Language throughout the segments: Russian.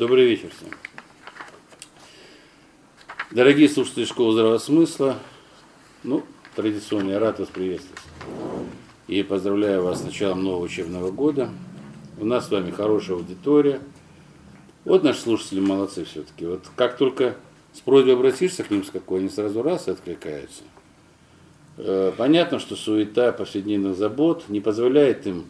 Добрый вечер всем. Дорогие слушатели школы здравого смысла, ну, традиционно я рад вас приветствовать. И поздравляю вас с началом нового учебного года. У нас с вами хорошая аудитория. Вот наши слушатели молодцы все-таки. Вот как только с просьбой обратишься к ним с какой, они сразу раз и откликаются. Э, понятно, что суета повседневных забот не позволяет им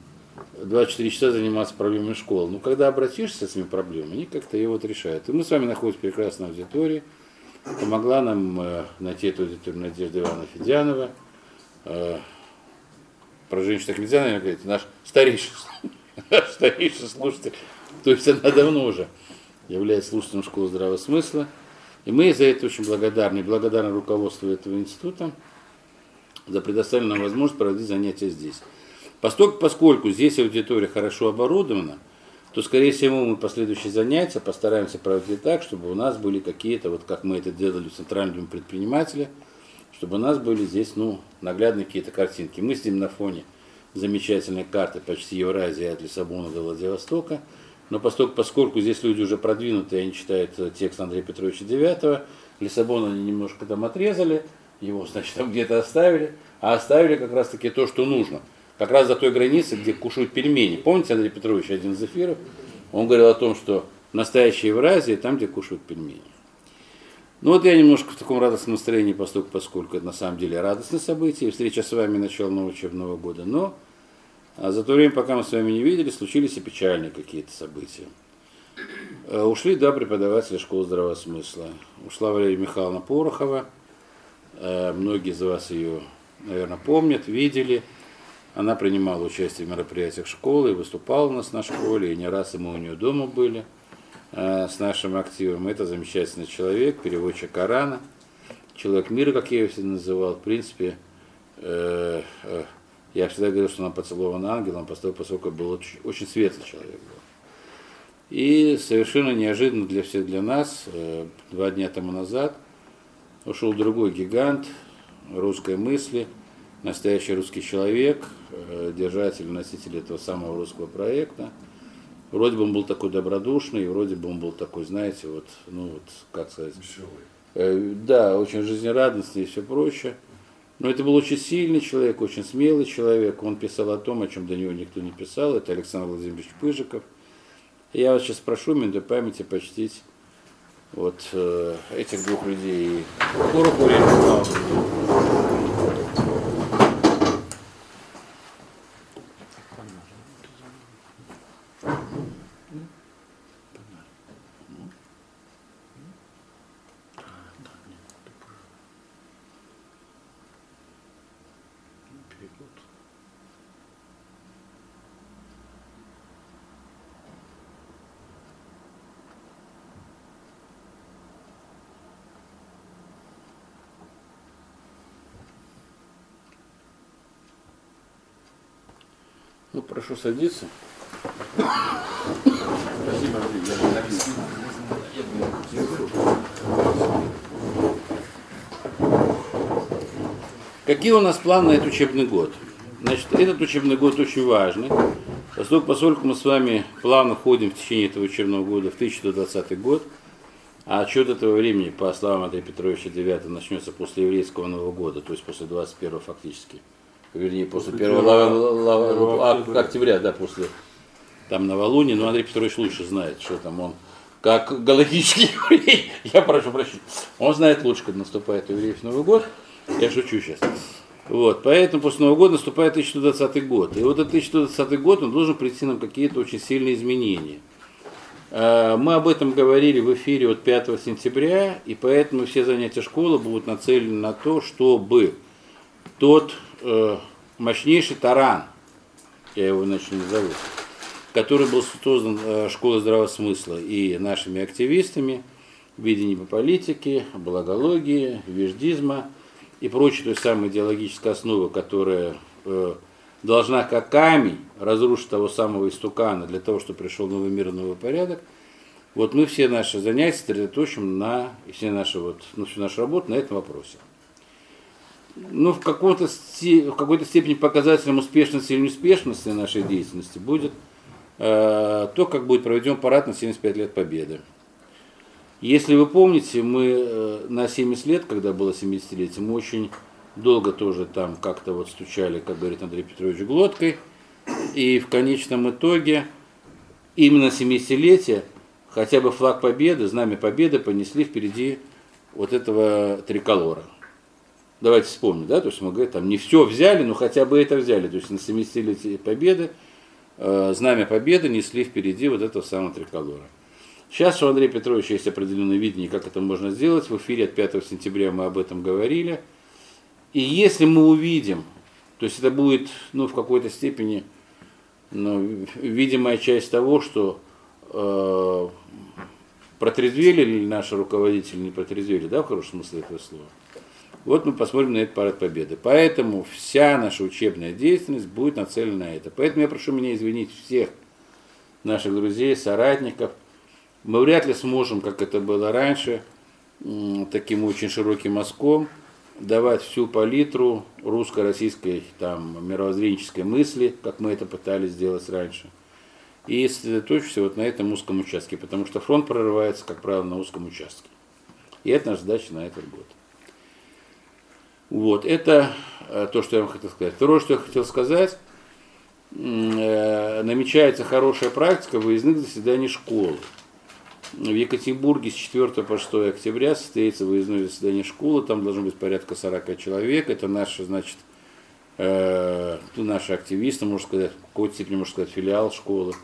24 часа заниматься проблемами школы. Но когда обратишься с этими проблемами, они как-то ее вот решают. И мы с вами находимся в прекрасной аудитории. Помогла нам э, найти эту аудиторию Надежда Ивановна Федянова. Э, про женщин так нельзя, наверное, говорить. Наш старейший, наш старейший слушатель. То есть она давно уже является слушателем школы здравого смысла. И мы за это очень благодарны. Благодарны руководству этого института за предоставленную возможность проводить занятия здесь. Поскольку, поскольку здесь аудитория хорошо оборудована, то, скорее всего, мы последующие занятия постараемся проводить так, чтобы у нас были какие-то, вот как мы это делали в Центральном доме предпринимателя, чтобы у нас были здесь, ну, наглядные какие-то картинки. Мы с ним на фоне замечательной карты почти Евразии от Лиссабона до Владивостока, но поскольку, поскольку здесь люди уже продвинутые, они читают текст Андрея Петровича Девятого, Лиссабон они немножко там отрезали, его, значит, там где-то оставили, а оставили как раз-таки то, что нужно – как раз за той границей, где кушают пельмени. Помните, Андрей Петрович, один из эфиров, он говорил о том, что настоящая Евразия там, где кушают пельмени. Ну вот я немножко в таком радостном настроении, поскольку, поскольку это на самом деле радостное событие, встреча с вами начало нового учебного года, но а за то время, пока мы с вами не видели, случились и печальные какие-то события. Э, ушли два преподавателя школы здравого смысла. Ушла Валерия Михайловна Порохова, э, многие из вас ее, наверное, помнят, видели – она принимала участие в мероприятиях школы выступала у нас на школе, и не раз и мы у нее дома были э, с нашим активом. Это замечательный человек, переводчик Корана, человек мира, как я ее всегда называл. В принципе, э, э, я всегда говорил, что она поцелована ангелом, поскольку был очень, очень светлый человек. Был. И совершенно неожиданно для всех, для нас, э, два дня тому назад ушел другой гигант русской мысли – настоящий русский человек, держатель, носитель этого самого русского проекта. Вроде бы он был такой добродушный, вроде бы он был такой, знаете, вот, ну вот, как сказать, э, да, очень жизнерадостный и все прочее. Но это был очень сильный человек, очень смелый человек. Он писал о том, о чем до него никто не писал. Это Александр Владимирович Пыжиков. Я вас сейчас прошу минуту памяти почтить вот э, этих двух людей. Пороху Ну, прошу садиться. Спасибо, Какие у нас планы на этот учебный год? Значит, этот учебный год очень важный, поскольку, поскольку мы с вами плавно входим в течение этого учебного года в 2020 год, а отчет этого времени, по словам Андрея Петровича Девятого, начнется после еврейского Нового года, то есть после 21 фактически вернее, после, после 1 лава, лава, октября. октября, да, после там новолуния, но Андрей Петрович лучше знает, что там он, как галактический еврей, я прошу прощения, он знает лучше, когда наступает евреев Новый год, я шучу сейчас. Вот, поэтому после Нового года наступает 2020 год. И вот этот 2020 год, он должен прийти нам какие-то очень сильные изменения. А, мы об этом говорили в эфире от 5 сентября, и поэтому все занятия школы будут нацелены на то, чтобы тот э, мощнейший таран, я его иначе не зову, который был создан э, школой здравого смысла и нашими активистами в видении по политике, благологии, веждизма и прочей той самой идеологической основы, которая э, должна как камень разрушить того самого истукана для того, чтобы пришел новый мир, новый порядок. Вот мы все наши занятия сосредоточим на, все наши вот, ну, всю нашу работу на этом вопросе ну, в, в какой-то степени показателем успешности или неуспешности нашей деятельности будет э, то, как будет проведен парад на 75 лет Победы. Если вы помните, мы э, на 70 лет, когда было 70-летие, мы очень долго тоже там как-то вот стучали, как говорит Андрей Петрович, глоткой. И в конечном итоге именно 70-летие хотя бы флаг победы, знамя победы понесли впереди вот этого триколора. Давайте вспомним, да, то есть мы говорим, там не все взяли, но хотя бы это взяли. То есть на 70-летие победы э, знамя победы несли впереди вот этого самого триколора. Сейчас у Андрея Петровича есть определенное видение, как это можно сделать. В эфире от 5 сентября мы об этом говорили. И если мы увидим, то есть это будет ну, в какой-то степени ну, видимая часть того, что э, протрезвели ли наши руководители, не протрезвели, да, в хорошем смысле этого слова. Вот мы посмотрим на этот парад победы. Поэтому вся наша учебная деятельность будет нацелена на это. Поэтому я прошу меня извинить всех наших друзей, соратников, мы вряд ли сможем, как это было раньше, таким очень широким мазком давать всю палитру русско-российской там, мировоззренческой мысли, как мы это пытались сделать раньше, и сосредоточиться вот на этом узком участке, потому что фронт прорывается, как правило, на узком участке. И это наша задача на этот год. Вот, это э, то, что я вам хотел сказать. Второе, что я хотел сказать, э, намечается хорошая практика выездных заседаний школы. В Екатеринбурге с 4 по 6 октября состоится выездное заседание школы, там должно быть порядка 40 человек, это наши, значит, э, наши активисты, можно сказать, в какой-то степени, можно сказать, филиал школы.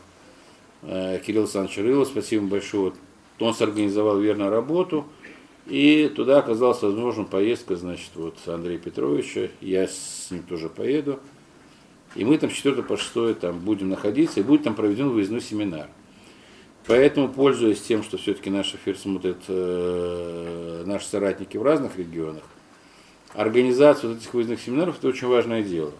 Э, Кирилл Александрович Рылов, спасибо большое, он сорганизовал верно работу, и туда оказалась возможна поездка, значит, вот Андрея Петровича, я с ним тоже поеду, и мы там с 4 по 6 там будем находиться, и будет там проведен выездной семинар. Поэтому, пользуясь тем, что все-таки наш эфир смотрят э, наши соратники в разных регионах, организация вот этих выездных семинаров – это очень важное дело.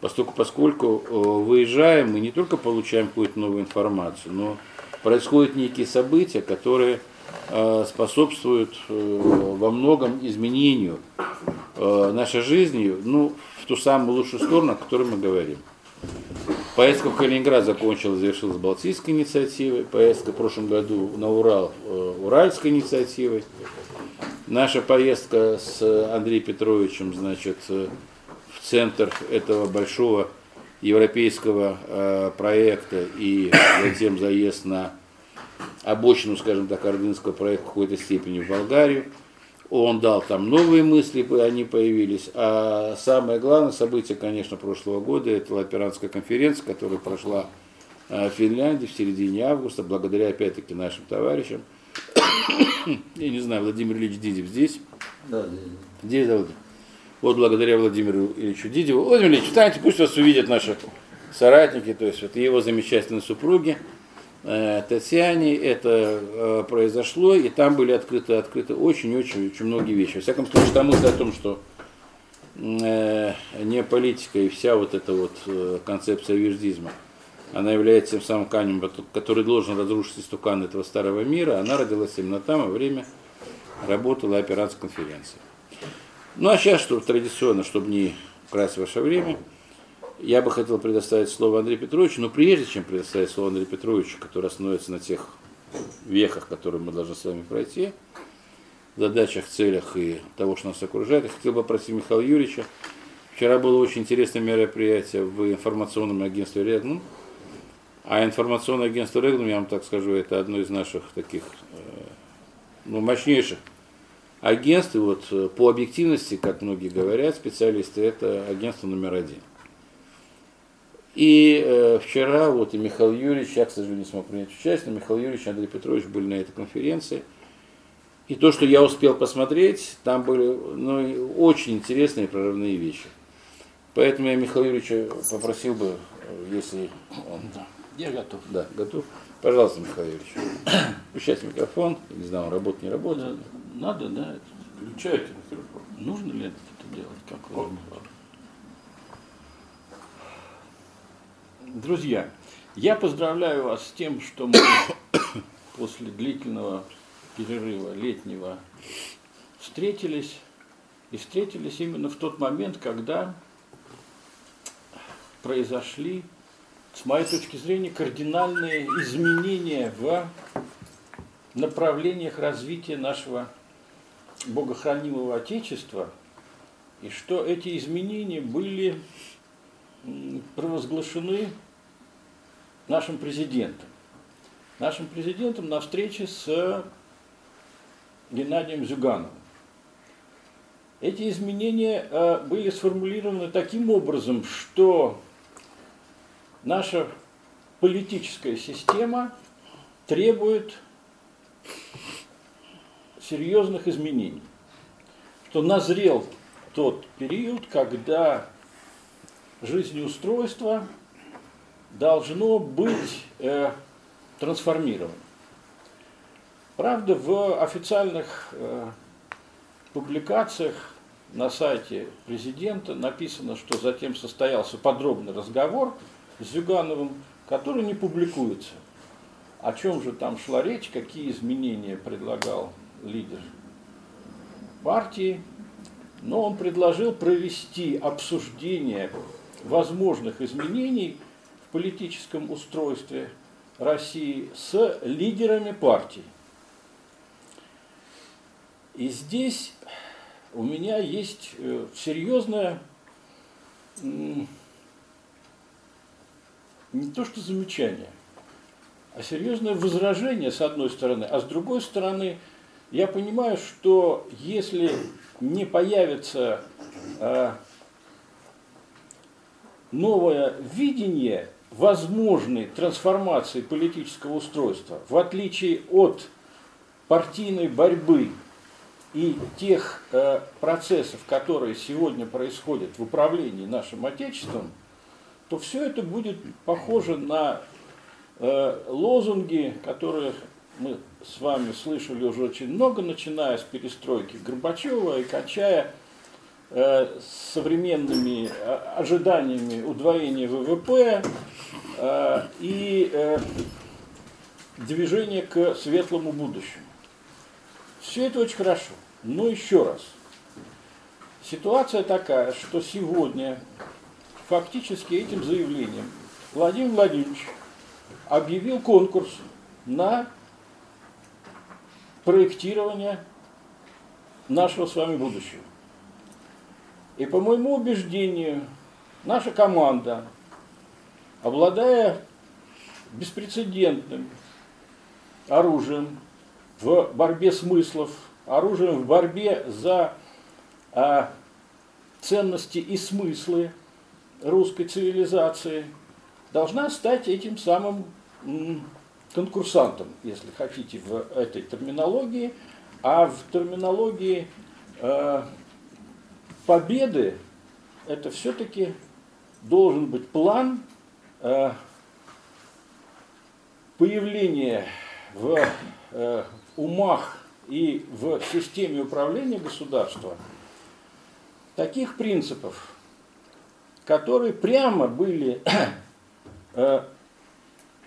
Поскольку, поскольку э, выезжаем, мы не только получаем какую-то новую информацию, но происходят некие события, которые э, способствуют э, во многом изменению э, нашей жизни ну, в ту самую лучшую сторону, о которой мы говорим. Поездка в Калининград закончилась, завершилась Балтийской инициативой. Поездка в прошлом году на Урал Уральской инициативой. Наша поездка с Андреем Петровичем, значит, в центр этого большого европейского проекта и затем заезд на обочину, скажем так, ордынского проекта в какой-то степени в Болгарию – он дал там новые мысли, они появились. А самое главное событие, конечно, прошлого года, это Лаперанская конференция, которая прошла э, в Финляндии в середине августа, благодаря опять-таки нашим товарищам. Я не знаю, Владимир Ильич Дидев здесь? Да, здесь. Да, Владимир. Вот благодаря Владимиру Ильичу Дидеву. Владимир Ильич, встаньте, пусть вас увидят наши соратники, то есть вот его замечательные супруги. Э, Татьяне это э, произошло, и там были открыты, открыты очень-очень очень многие вещи. Во всяком случае, там мысль о том, что э, не политика и вся вот эта вот концепция веждизма, она является тем самым камнем, который должен разрушить истукан этого старого мира, она родилась именно там во время работы операции конференции. Ну а сейчас, что традиционно, чтобы не красть ваше время, я бы хотел предоставить слово Андрею Петровичу, но прежде чем предоставить слово Андрею Петровичу, который основывается на тех вехах, которые мы должны с вами пройти, задачах, целях и того, что нас окружает, я хотел бы попросить Михаила Юрьевича. Вчера было очень интересное мероприятие в информационном агентстве «Регнум». А информационное агентство «Регнум», я вам так скажу, это одно из наших таких э, ну, мощнейших агентств. И вот э, по объективности, как многие говорят, специалисты, это агентство номер один – и э, вчера вот и Михаил Юрьевич, я, к сожалению, не смог принять участие, но Михаил Юрьевич и Андрей Петрович были на этой конференции. И то, что я успел посмотреть, там были ну, очень интересные прорывные вещи. Поэтому я Михаила Юрьевича попросил бы, если он... Да, я готов. Да, готов. Пожалуйста, Михаил Юрьевич. Включайте микрофон. Не знаю, он работает, не работает. Надо, да. Включайте микрофон. Нужно ли это делать? Как вы Друзья, я поздравляю вас с тем, что мы после длительного перерыва летнего встретились. И встретились именно в тот момент, когда произошли с моей точки зрения, кардинальные изменения в направлениях развития нашего богохранимого Отечества, и что эти изменения были провозглашены нашим президентом. Нашим президентом на встрече с Геннадием Зюгановым. Эти изменения э, были сформулированы таким образом, что наша политическая система требует серьезных изменений. Что назрел тот период, когда жизнеустройство должно быть э, трансформировано. Правда, в официальных э, публикациях на сайте президента написано, что затем состоялся подробный разговор с Зюгановым, который не публикуется. О чем же там шла речь, какие изменения предлагал лидер партии, но он предложил провести обсуждение возможных изменений в политическом устройстве России с лидерами партий. И здесь у меня есть э, серьезное не то что замечание, а серьезное возражение с одной стороны, а с другой стороны я понимаю, что если не появится э, новое видение возможной трансформации политического устройства, в отличие от партийной борьбы и тех э, процессов, которые сегодня происходят в управлении нашим Отечеством, то все это будет похоже на э, лозунги, которые мы с вами слышали уже очень много, начиная с перестройки Горбачева и кончая э, современными э, ожиданиями удвоения ВВП э, и движения к светлому будущему. Все это очень хорошо. Но еще раз. Ситуация такая, что сегодня фактически этим заявлением Владимир Владимирович объявил конкурс на проектирование нашего с вами будущего. И по моему убеждению, наша команда, обладая беспрецедентным оружием в борьбе смыслов, оружием в борьбе за а, ценности и смыслы русской цивилизации, должна стать этим самым конкурсантом, если хотите, в этой терминологии, а в терминологии э, победы это все-таки должен быть план э, появления в э, умах и в системе управления государства таких принципов, которые прямо были э,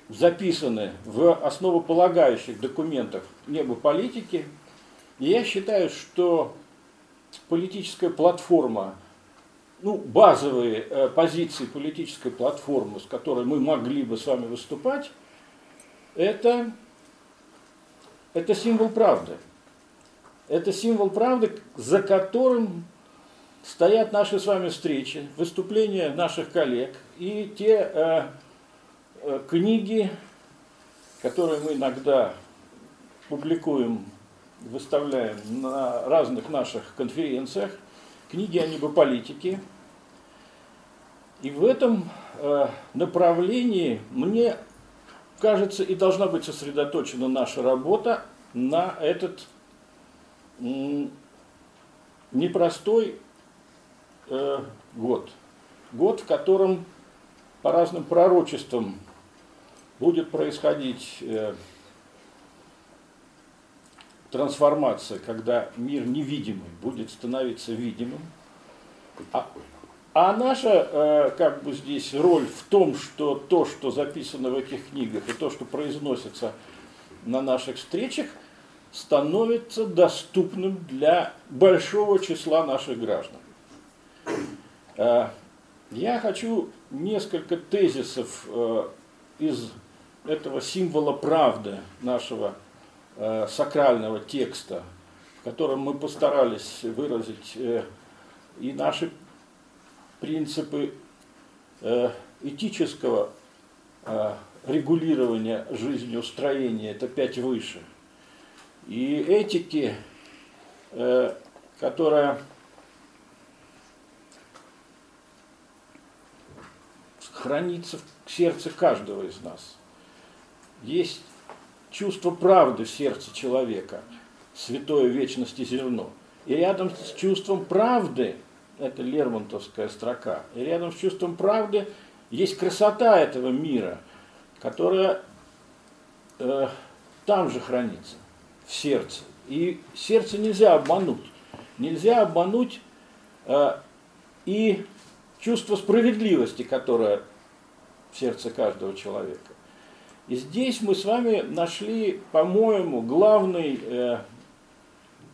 записаны в основополагающих документах небо политики. И я считаю, что политическая платформа, ну, базовые э, позиции политической платформы, с которой мы могли бы с вами выступать, это, это символ правды. Это символ правды, за которым стоят наши с вами встречи, выступления наших коллег и те э, э, книги, которые мы иногда публикуем, выставляем на разных наших конференциях, книги о небополитике. И в этом э, направлении мне кажется и должна быть сосредоточена наша работа на этот непростой э, год. Год, в котором по разным пророчествам будет происходить э, трансформация, когда мир невидимый будет становиться видимым. А, а наша э, как бы здесь роль в том, что то, что записано в этих книгах и то, что произносится на наших встречах – становится доступным для большого числа наших граждан. Э, Я хочу несколько тезисов э, из этого символа правды нашего э, сакрального текста, в котором мы постарались выразить э, и наши принципы э, этического э, регулирования жизнеустроения, это пять выше, и этики, которая хранится в сердце каждого из нас. Есть чувство правды в сердце человека, святое вечности зерно. И рядом с чувством правды, это Лермонтовская строка, и рядом с чувством правды есть красота этого мира, которая э, там же хранится, в сердце. И сердце нельзя обмануть. Нельзя обмануть э, и чувство справедливости, которое в сердце каждого человека. И здесь мы с вами нашли, по-моему, главный э,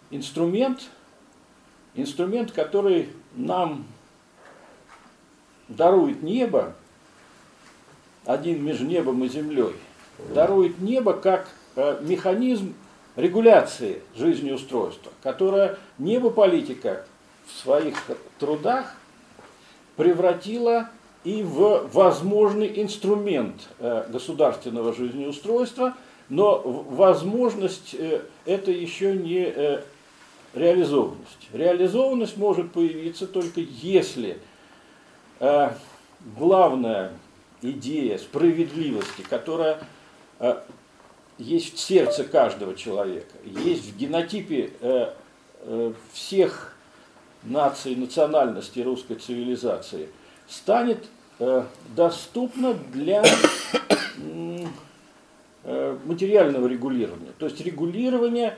инструмент, инструмент, который нам дарует небо, один между небом и землей, дарует небо как э, механизм регуляции жизнеустройства, которое небо-политика в своих трудах превратила и в возможный инструмент э, государственного жизнеустройства, но возможность э, это еще не э, реализованность. Реализованность может появиться только если главная идея справедливости, которая есть в сердце каждого человека, есть в генотипе всех наций, национальностей русской цивилизации, станет Э, доступно для э, материального регулирования, то есть регулирования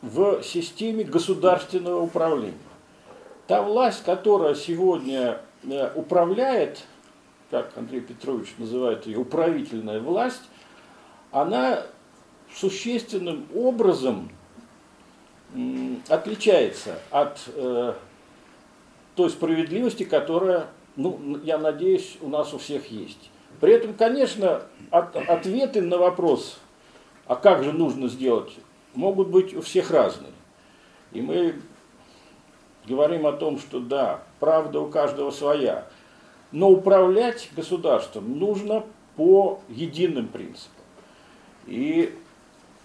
в системе государственного управления. Та власть, которая сегодня э, управляет, как Андрей Петрович называет ее, управительная власть, она существенным образом отличается от той справедливости, которая ну, я надеюсь, у нас у всех есть. При этом, конечно, от, ответы на вопрос, а как же нужно сделать, могут быть у всех разные. И мы говорим о том, что да, правда у каждого своя. Но управлять государством нужно по единым принципам. И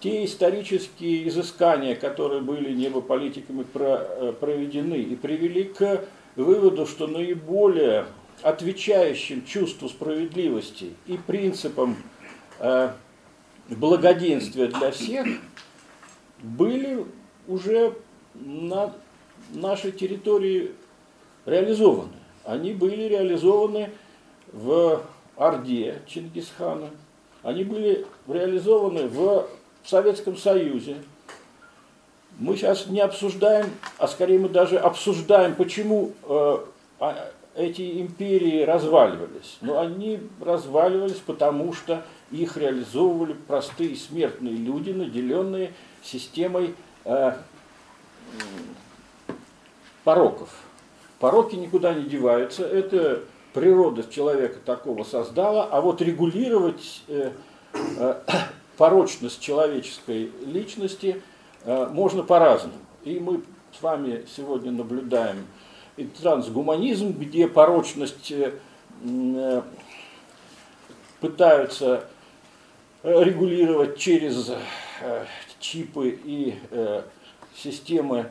те исторические изыскания, которые были небополитиками э, проведены и привели к выводу, что наиболее отвечающим чувству справедливости и принципам э, благоденствия для всех были уже на нашей территории реализованы. Они были реализованы в Орде Чингисхана, они были реализованы в Советском Союзе, мы сейчас не обсуждаем, а скорее мы даже обсуждаем, почему э, а, эти империи разваливались. Но они разваливались, потому что их реализовывали простые смертные люди, наделенные системой э, пороков. Пороки никуда не деваются, это природа человека такого создала, а вот регулировать э, порочность человеческой личности – можно по-разному. И мы с вами сегодня наблюдаем и трансгуманизм, где порочность э, э, пытаются регулировать через чипы и системы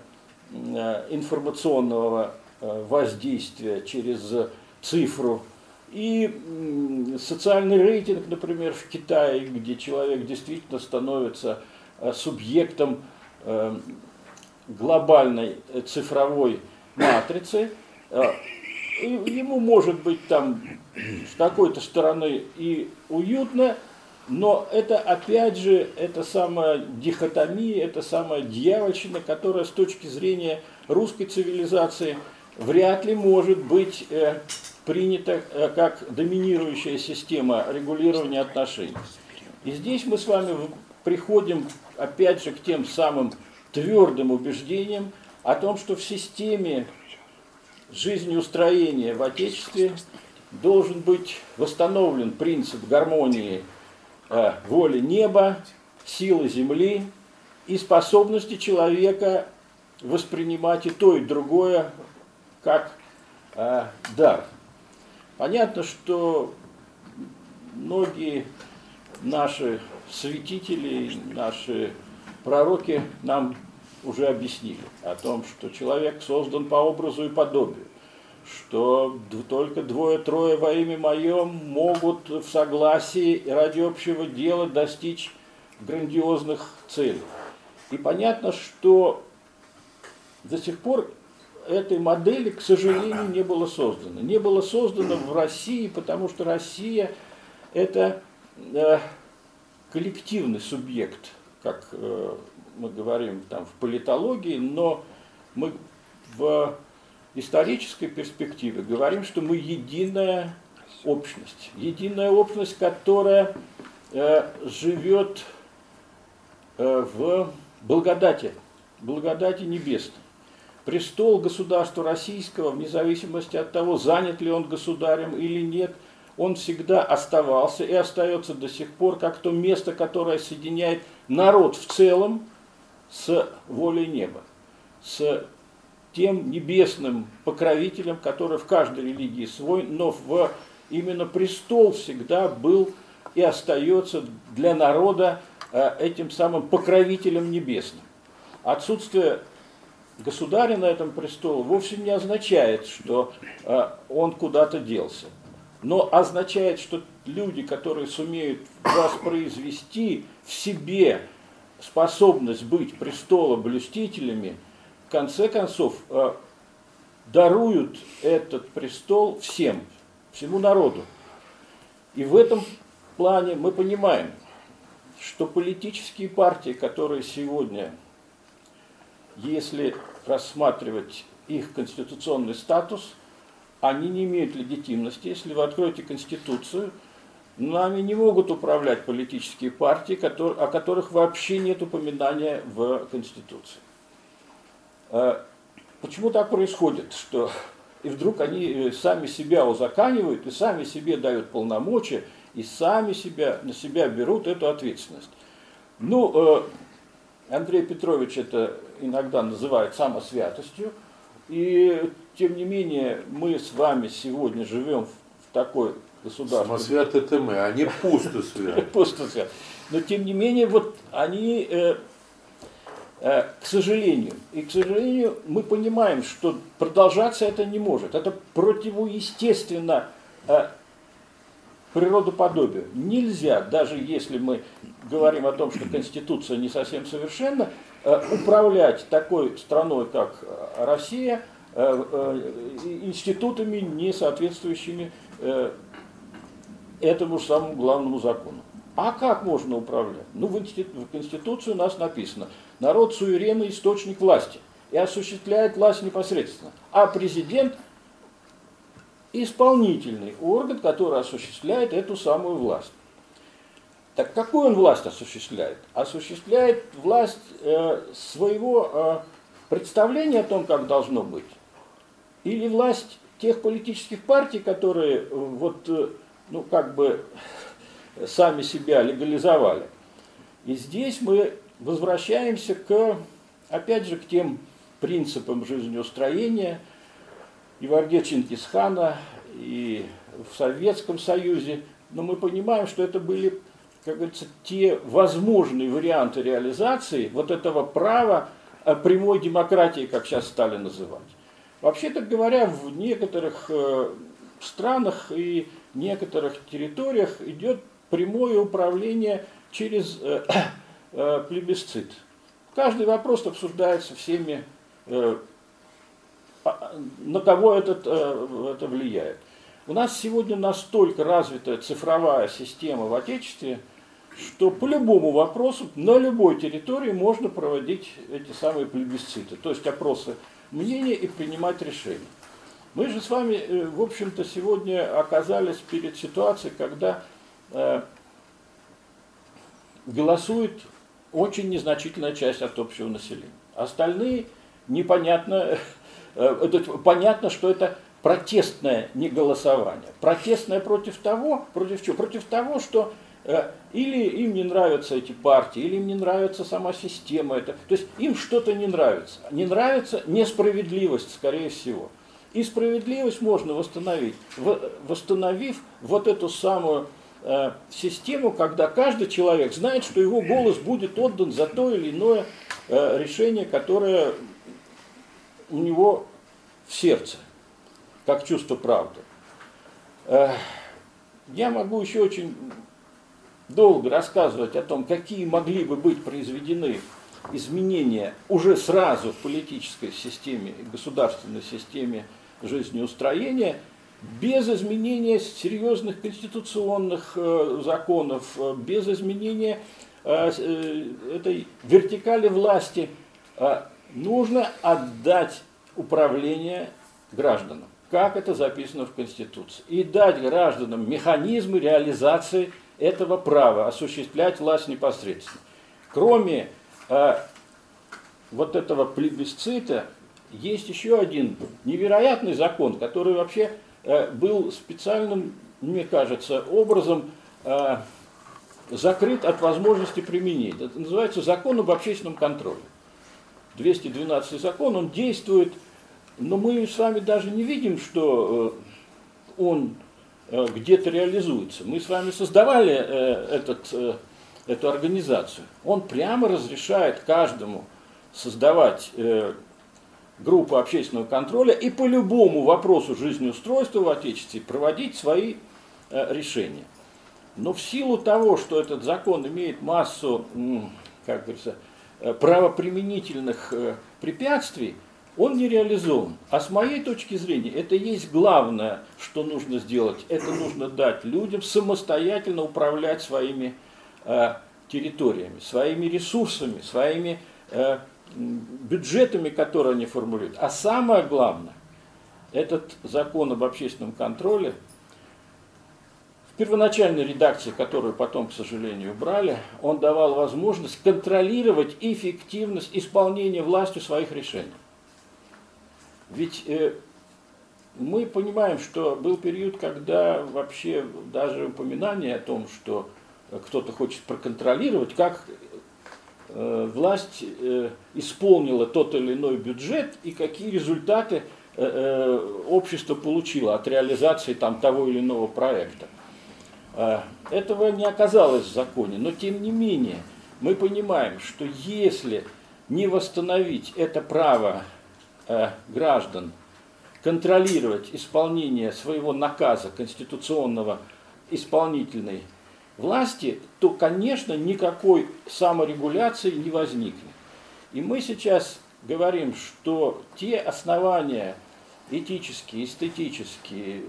информационного воздействия через цифру. И социальный рейтинг, например, в Китае, где человек действительно становится субъектом Э, глобальной цифровой матрицы, э, ему может быть там с какой-то стороны и уютно, но это опять же, это самая дихотомия, это самая дьявольщина, которая с точки зрения русской цивилизации вряд ли может быть э, принята э, как доминирующая система регулирования отношений. И здесь мы с вами приходим опять же к тем самым твердым убеждениям о том, что в системе жизнеустроения в Отечестве должен быть восстановлен принцип гармонии э, воли неба, силы земли и способности человека воспринимать и то, и другое как э, дар. Понятно, что многие наши святители, наши пророки нам уже объяснили о том, что человек создан по образу и подобию, что только двое-трое во имя моем могут в согласии ради общего дела достичь грандиозных целей. И понятно, что до сих пор этой модели, к сожалению, не было создано. Не было создано в России, потому что Россия – это э, коллективный субъект, как э, мы говорим там в политологии, но мы в исторической перспективе говорим, что мы единая общность. Единая общность, которая э, живет э, в благодати, благодати небесной. Престол государства российского, вне зависимости от того, занят ли он государем или нет, он всегда оставался и остается до сих пор как то место, которое соединяет народ в целом с волей неба, с тем небесным покровителем, который в каждой религии свой, но в именно престол всегда был и остается для народа э, этим самым покровителем небесным. Отсутствие государя на этом престоле вовсе не означает, что э, он куда-то делся, но означает, что люди, которые сумеют воспроизвести в себе способность быть престолоблюстителями, в конце концов, э, даруют этот престол всем, всему народу. И в этом плане мы понимаем, что политические партии, которые сегодня, если рассматривать их конституционный статус, они не имеют легитимности. Если вы откроете Конституцию – Нами не могут управлять политические партии, о которых вообще нет упоминания в Конституции. А почему так происходит, что и вдруг они э, сами себя узаканивают, и сами себе дают полномочия, и сами себя, на себя берут эту ответственность? Ну, э, Андрей Петрович это иногда называет самосвятостью, и тем не менее мы с вами сегодня живем в такой государства. Самосвят это мы, они пусто свят. Пусто свят. Но тем не менее, вот они, э, э, к сожалению, и к сожалению, мы понимаем, что продолжаться это не может. Это противоестественно э, природоподобию. Нельзя, даже если мы говорим о том, что Конституция не совсем совершенна, э, управлять такой страной, как Россия, институтами, не соответствующими этому самому главному закону. А как можно управлять? Ну, в, в Конституции у нас написано, народ суверенный источник власти и осуществляет власть непосредственно. А президент исполнительный орган, который осуществляет эту самую власть. Так какую он власть осуществляет? Осуществляет власть э, своего э, представления о том, как должно быть, или власть тех политических партий, которые э, вот э, ну, как бы сами себя легализовали. И здесь мы возвращаемся к, опять же, к тем принципам жизнеустроения и в Орде Чингисхана, и в Советском Союзе. Но мы понимаем, что это были, как говорится, те возможные варианты реализации вот этого права э, прямой демократии, как сейчас стали называть. Вообще-то говоря, в некоторых э, странах и некоторых территориях идет прямое управление через э, э, плебисцит. Каждый вопрос обсуждается всеми, на кого этот, это влияет. У нас сегодня настолько развитая цифровая система в Отечестве, что по любому вопросу на любой территории можно проводить эти самые плебисциты, то есть опросы мнения и принимать решения. Мы же с вами, э, в общем-то, сегодня оказались перед ситуацией, когда э, голосует очень незначительная часть от общего населения. Остальные непонятно э, это, понятно, что это протестное не голосование. Протестное против того, против чего? Против того, что э, или им не нравятся эти партии, или им не нравится сама система. Это, то есть им что-то не нравится. Не нравится несправедливость, скорее всего. И справедливость можно восстановить, восстановив вот эту самую э, систему, когда каждый человек знает, что его голос будет отдан за то или иное э, решение, которое у него в сердце, как чувство правды. Э, я могу еще очень долго рассказывать о том, какие могли бы быть произведены изменения уже сразу в политической системе государственной системе жизнеустроения без изменения серьезных конституционных э, законов, э, без изменения э, этой вертикали власти, нужно отдать управление гражданам, как это записано в Конституции, и дать гражданам механизмы реализации этого права, осуществлять власть непосредственно. Кроме вот этого плебисцита, есть еще один невероятный закон, который вообще э, был специальным, мне кажется, образом э, закрыт от возможности применить. Это называется закон об общественном контроле. 212 закон, он действует, но мы с вами даже не видим, что э, он где-то реализуется. Мы с вами создавали этот, эту организацию. Он прямо разрешает каждому создавать группы общественного контроля и по любому вопросу жизнеустройства в Отечестве проводить свои э, решения. Но в силу того, что этот закон имеет массу, как говорится, э, правоприменительных э, препятствий, он не реализован. А с моей точки зрения, это есть главное, что нужно сделать. Это нужно дать людям самостоятельно управлять своими территориями, своими ресурсами, своими бюджетами, которые они формулируют. А самое главное, этот закон об общественном контроле в первоначальной редакции, которую потом, к сожалению, убрали, он давал возможность контролировать эффективность исполнения властью своих решений. Ведь э, мы понимаем, что был период, когда вообще даже упоминание о том, что кто-то хочет проконтролировать, как Э, власть э, исполнила тот или иной бюджет и какие результаты э, общество получило от реализации там, того или иного проекта. Этого не оказалось в законе, но тем не менее мы понимаем, что если не восстановить это право граждан контролировать исполнение своего наказа конституционного исполнительной власти, то, конечно, никакой саморегуляции не возникнет. И мы сейчас говорим, что те основания этические, эстетические,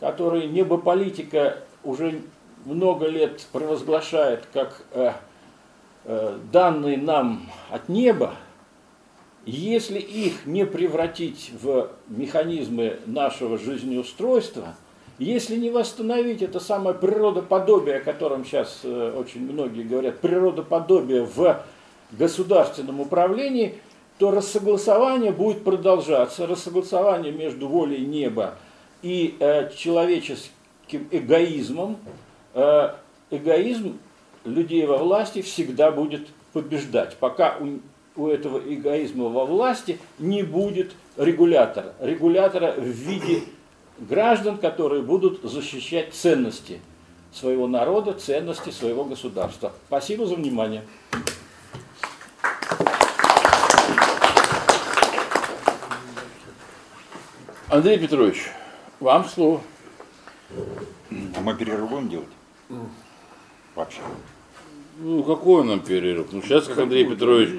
которые небополитика уже много лет провозглашает как э, э, данные нам от неба, если их не превратить в механизмы нашего жизнеустройства – если не восстановить это самое природоподобие, о котором сейчас э, очень многие говорят, природоподобие в государственном управлении, то рассогласование будет продолжаться. Рассогласование между волей неба и э, человеческим эгоизмом. Э, эгоизм людей во власти всегда будет побеждать, пока у, у этого эгоизма во власти не будет регулятора. Регулятора в виде граждан, которые будут защищать ценности своего народа, ценности своего государства. Спасибо за внимание. Андрей Петрович, вам слово. А мы перерыв будем делать? Вообще. Ну, какой нам перерыв? Ну, сейчас как Андрей Петрович...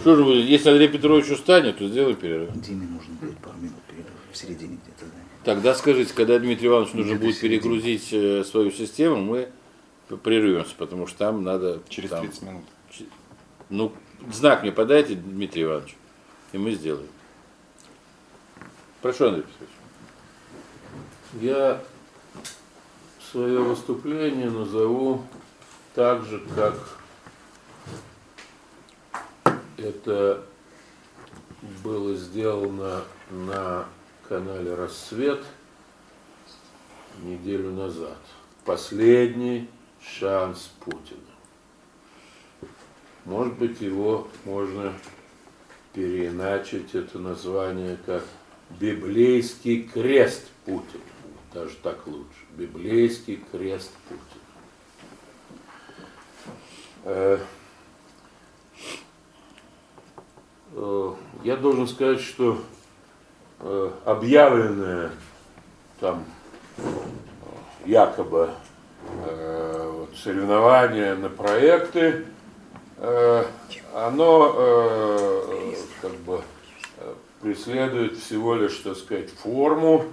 Что же вы, если Андрей Петрович устанет, то сделаем перерыв. Диме нужно будет пару минут перерыв, в середине где-то, да? Тогда скажите, когда Дмитрий Иванович нужно будет перегрузить э, свою систему, мы прервемся, потому что там надо... Через там, 30 минут. Ну, знак мне подайте, Дмитрий Иванович, и мы сделаем. Прошу, Андрей Петрович. Я свое выступление назову так же, как это было сделано на канале «Рассвет» неделю назад. Последний шанс Путина. Может быть, его можно переиначить, это название, как «Библейский крест Путина». Даже так лучше. Библейский крест Путина. Э, э, Я должен сказать, что э, объявленное там якобы соревнование на проекты, оно как бы преследует всего лишь, так сказать, форму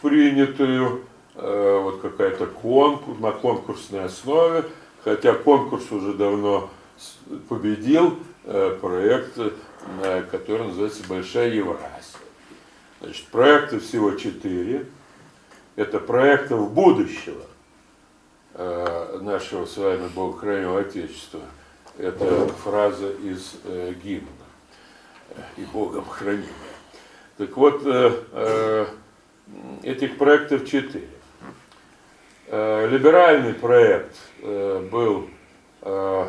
принятую, вот какая-то конкурс, на конкурсной основе, хотя конкурс уже давно победил э, проект, э, который называется «Большая Евразия». Значит, проектов всего четыре. Это проектов будущего э, нашего с вами Богохранимого Отечества. Это фраза из гимна «И Богом хранимая». Так вот, этих проектов четыре. Э, либеральный проект э, был, э,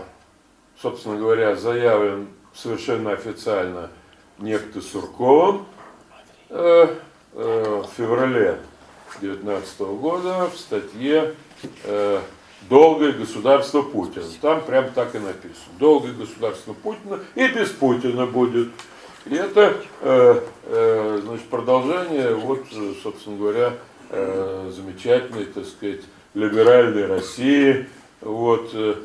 собственно говоря, заявлен совершенно официально некто Сурковым в феврале 2019 года в статье «Долгое государство Путина». Там прям так и написано. «Долгое государство Путина и без Путина будет». И это значит, продолжение, вот, собственно говоря, э, замечательной, так сказать, либеральной России. Вот, э,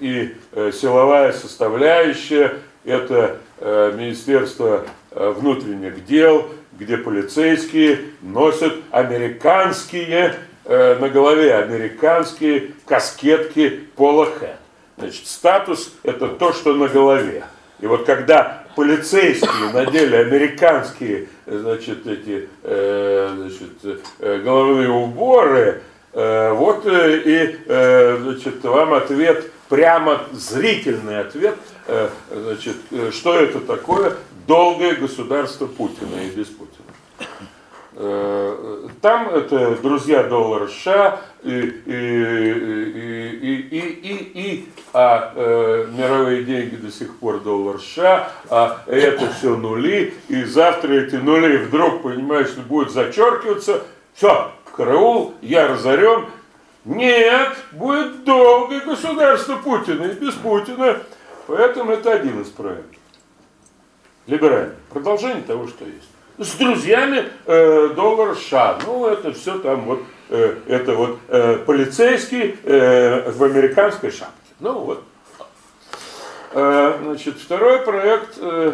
и э, силовая составляющая – это э, Министерство э, внутренних дел, где полицейские носят американские, э, на голове американские каскетки Хэт. Значит, статус – это то, что на голове. И вот когда полицейские надели американские, значит, эти, э, значит, э, головные уборы, э, вот и, значит, вам ответ, прямо зрительный ответ, значит, что это такое долгое государство Путина и без Путина. Э, Там это друзья доллара США и, и, и, и, и, и, а э, мировые деньги до сих пор доллар США, а это все нули, и завтра эти нули вдруг, понимаешь, будут зачеркиваться, все, караул, я разорен. Нет, будет долгое государство Путина и без Путина. Поэтому это один из проектов. Либеральный. Продолжение того, что есть. С друзьями э, доллар США. Ну, это все там вот, э, это вот э, полицейский э, в американской шапке. Ну, вот. Э, Значит, второй проект, э,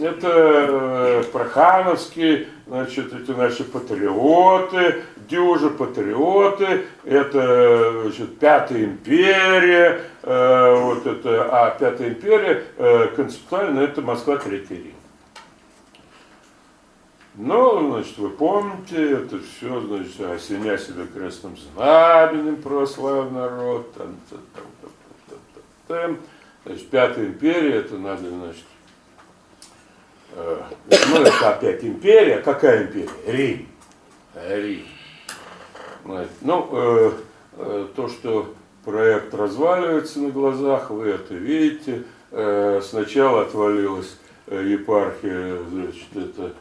это э, Прохановский, значит, эти наши патриоты, дюжи патриоты, это, значит, Пятая империя, э, вот это, а Пятая империя э, концептуально это Москва, Третий Рим. Ну, значит, вы помните, это все, значит, осеня себя крестным знаменем православный народ, там, там, там, там, там, там, там. Значит, Пятая империя, это надо, значит, э, ну, это опять империя, какая империя? Рим. Рим. Значит, Ну, э, э, то, что проект разваливается на глазах, вы это видите. Э, сначала отвалилась э, епархия, значит, это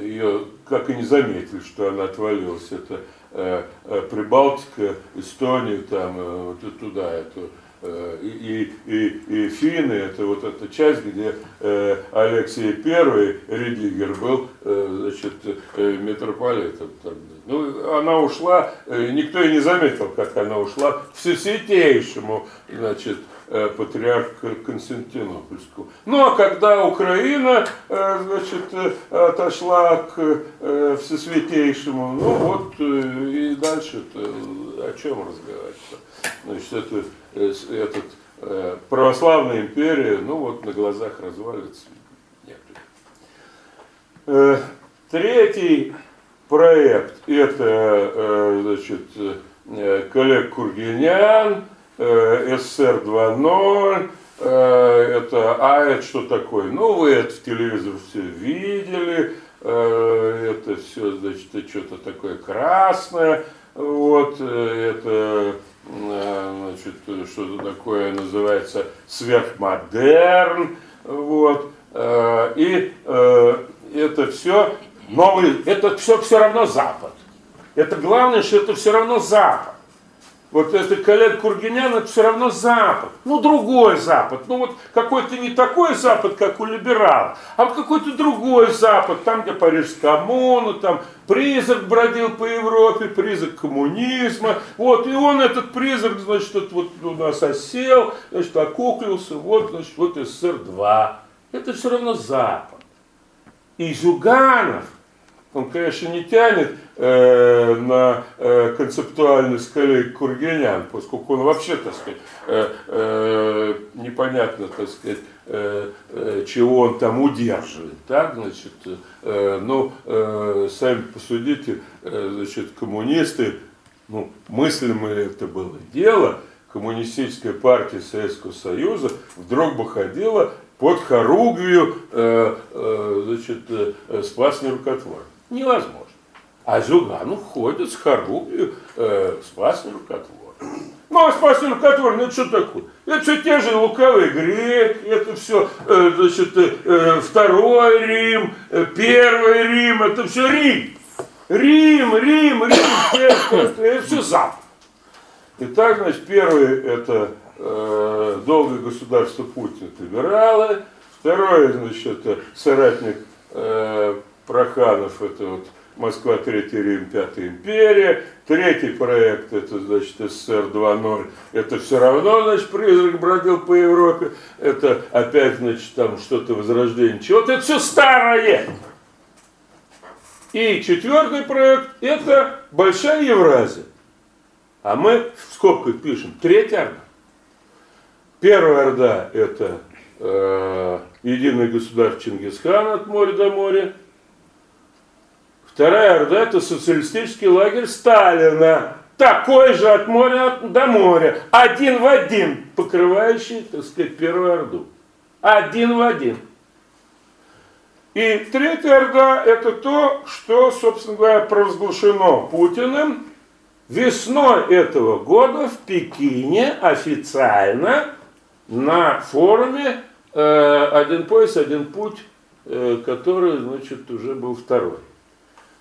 ее как и не заметили, что она отвалилась. Это э, э, Прибалтика, Эстония, там, э, туда, эту, э, и, и, и, финны, это вот эта часть, где э, Алексей I, Редигер, был э, значит, э, митрополитом. тогда. Ну, она ушла, э, никто и не заметил, как она ушла всесвятейшему, значит, э, патриарху Константинопольскому. Ну, а когда Украина, э, значит, э, отошла к всесвятейшему, ну вот, и дальше о чем разговаривать-то? Значит, это, этот, православная империя, ну вот на глазах развалится. Нет. Третий проект это значит, коллег Кургинян, СССР 2.0, э, это, а это что такое? Ну, вы это в телевизоре все видели, э, это все, значит, что-то такое красное, вот, э, это, э, значит, что-то такое называется сверхмодерн, вот, э, и э, это все новый, это все все равно Запад. Это главное, что это все равно Запад. Вот это коллег Кургинян, это все равно Запад. Ну, другой Запад. Ну, вот какой-то не такой Запад, как у либералов, а какой-то другой Запад. Там, где Парижская коммуна, там призрак бродил по Европе, призрак коммунизма. Вот, и он, этот призрак, значит, вот, вот у нас осел, значит, окуклился. Вот, значит, вот СССР-2. Это все равно Запад. И Зюганов, он, конечно, не тянет э, на э, концептуальность коллег Кургинян, поскольку он вообще, так сказать, э, э, непонятно, так сказать, э, э, чего он там удерживает. Так, значит, э, ну, э, сами посудите, э, значит, коммунисты, ну, мыслимо ли это было дело, коммунистическая партия Советского Союза вдруг бы ходила под хоругвию э, э, значит, э, спас нерукотвор. Невозможно. А Зюганов ходит с хоругвию э, спас нерукотвор. Ну, а спас нерукотвор, ну что такое? Это все те же лукавый грек, это все, э, значит, э, второй Рим, э, первый Рим, это все Рим. Рим, Рим, Рим, это, это все Запад. Итак, значит, первый это э, долгое государство Путин, это либералы. Второй, значит, это соратник э, Проханов, это вот Москва, Третий Рим, Пятая империя. Третий проект, это, значит, СССР 2.0. Это все равно, значит, призрак бродил по Европе. Это опять, значит, там что-то возрождение чего-то. Это все старое. И четвертый проект, это Большая Евразия. А мы в скобках пишем Третья Орда. Первая Орда – это э, единое государство Чингисхана от моря до моря. Вторая Орда – это социалистический лагерь Сталина. Такой же от моря до моря. Один в один, покрывающий, так сказать, Первую Орду. Один в один. И Третья Орда – это то, что, собственно говоря, провозглашено Путиным весной этого года в Пекине официально на форуме э, «Один пояс, один путь», э, который, значит, уже был второй.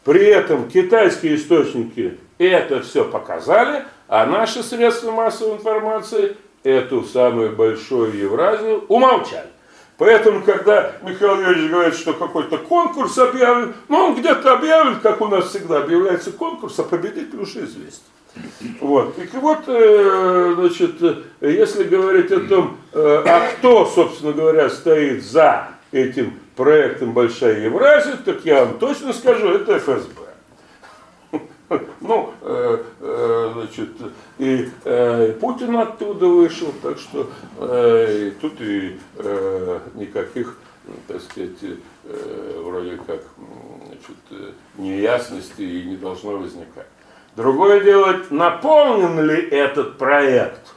При этом китайские источники это все показали, а наши средства массовой информации эту самую большую Евразию умолчали. Поэтому, когда Михаил Юрьевич говорит, что какой-то конкурс объявлен, ну, он где-то объявлен, как у нас всегда объявляется конкурс, а победитель уже известен. Вот. И вот, э, значит, если говорить о том, э, а кто, собственно говоря, стоит за этим проектом «Большая Евразия», так я вам точно скажу, это ФСБ. Ну, э, э, значит, и э, Путин оттуда вышел, так что тут и никаких, так сказать, вроде как, значит, неясностей и не должно возникать. Другое дело, наполнен ли этот проект,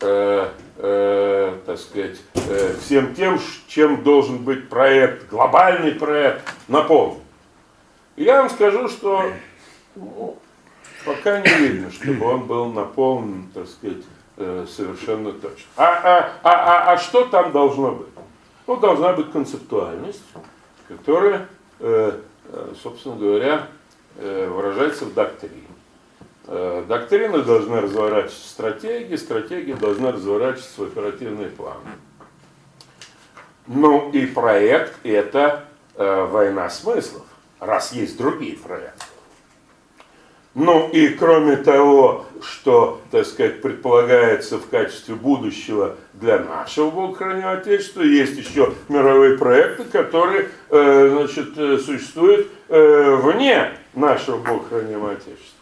э, э, так сказать, э, всем тем, чем должен быть проект, глобальный проект, наполнен. Я вам скажу, что ну, пока не видно, чтобы он был наполнен, так сказать, э, совершенно точно. А, а, а, а, а что там должно быть? Ну, должна быть концептуальность, которая, э, э собственно говоря, э, выражается в доктрине. Э, доктрины должны разворачиваться в стратегии, стратегии должны разворачиваться в оперативные планы. Ну и проект это э, война смыслов, раз есть другие проекты. Ну и кроме того, что, так сказать, предполагается в качестве будущего для нашего Бога Отечества, есть еще мировые проекты, которые, э, значит, э, существуют э, вне нашего Бога Отечества.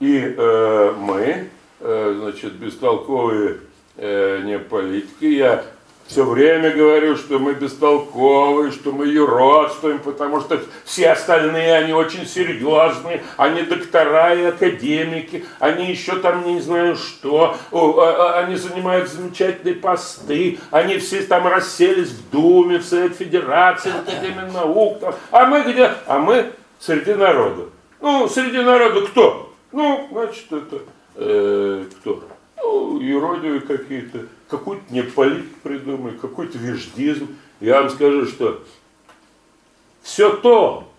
И э, мы, э, значит, бестолковые э, не политики, я все время говорю, что мы бестолковые, что мы юродствуем, потому что все остальные, они очень серьезные, они доктора и академики, они еще там не знаю что, а, а, они занимают замечательные посты, они все там расселись в Думе, в Совет Федерации, в Академии наук, там. а мы где? А мы среди народа. Ну, среди народа кто? Ну, значит, это э, кто? Ну, юродивые какие-то какой-то неполит придумали, какой-то веждизм. Я вам скажу, что все то,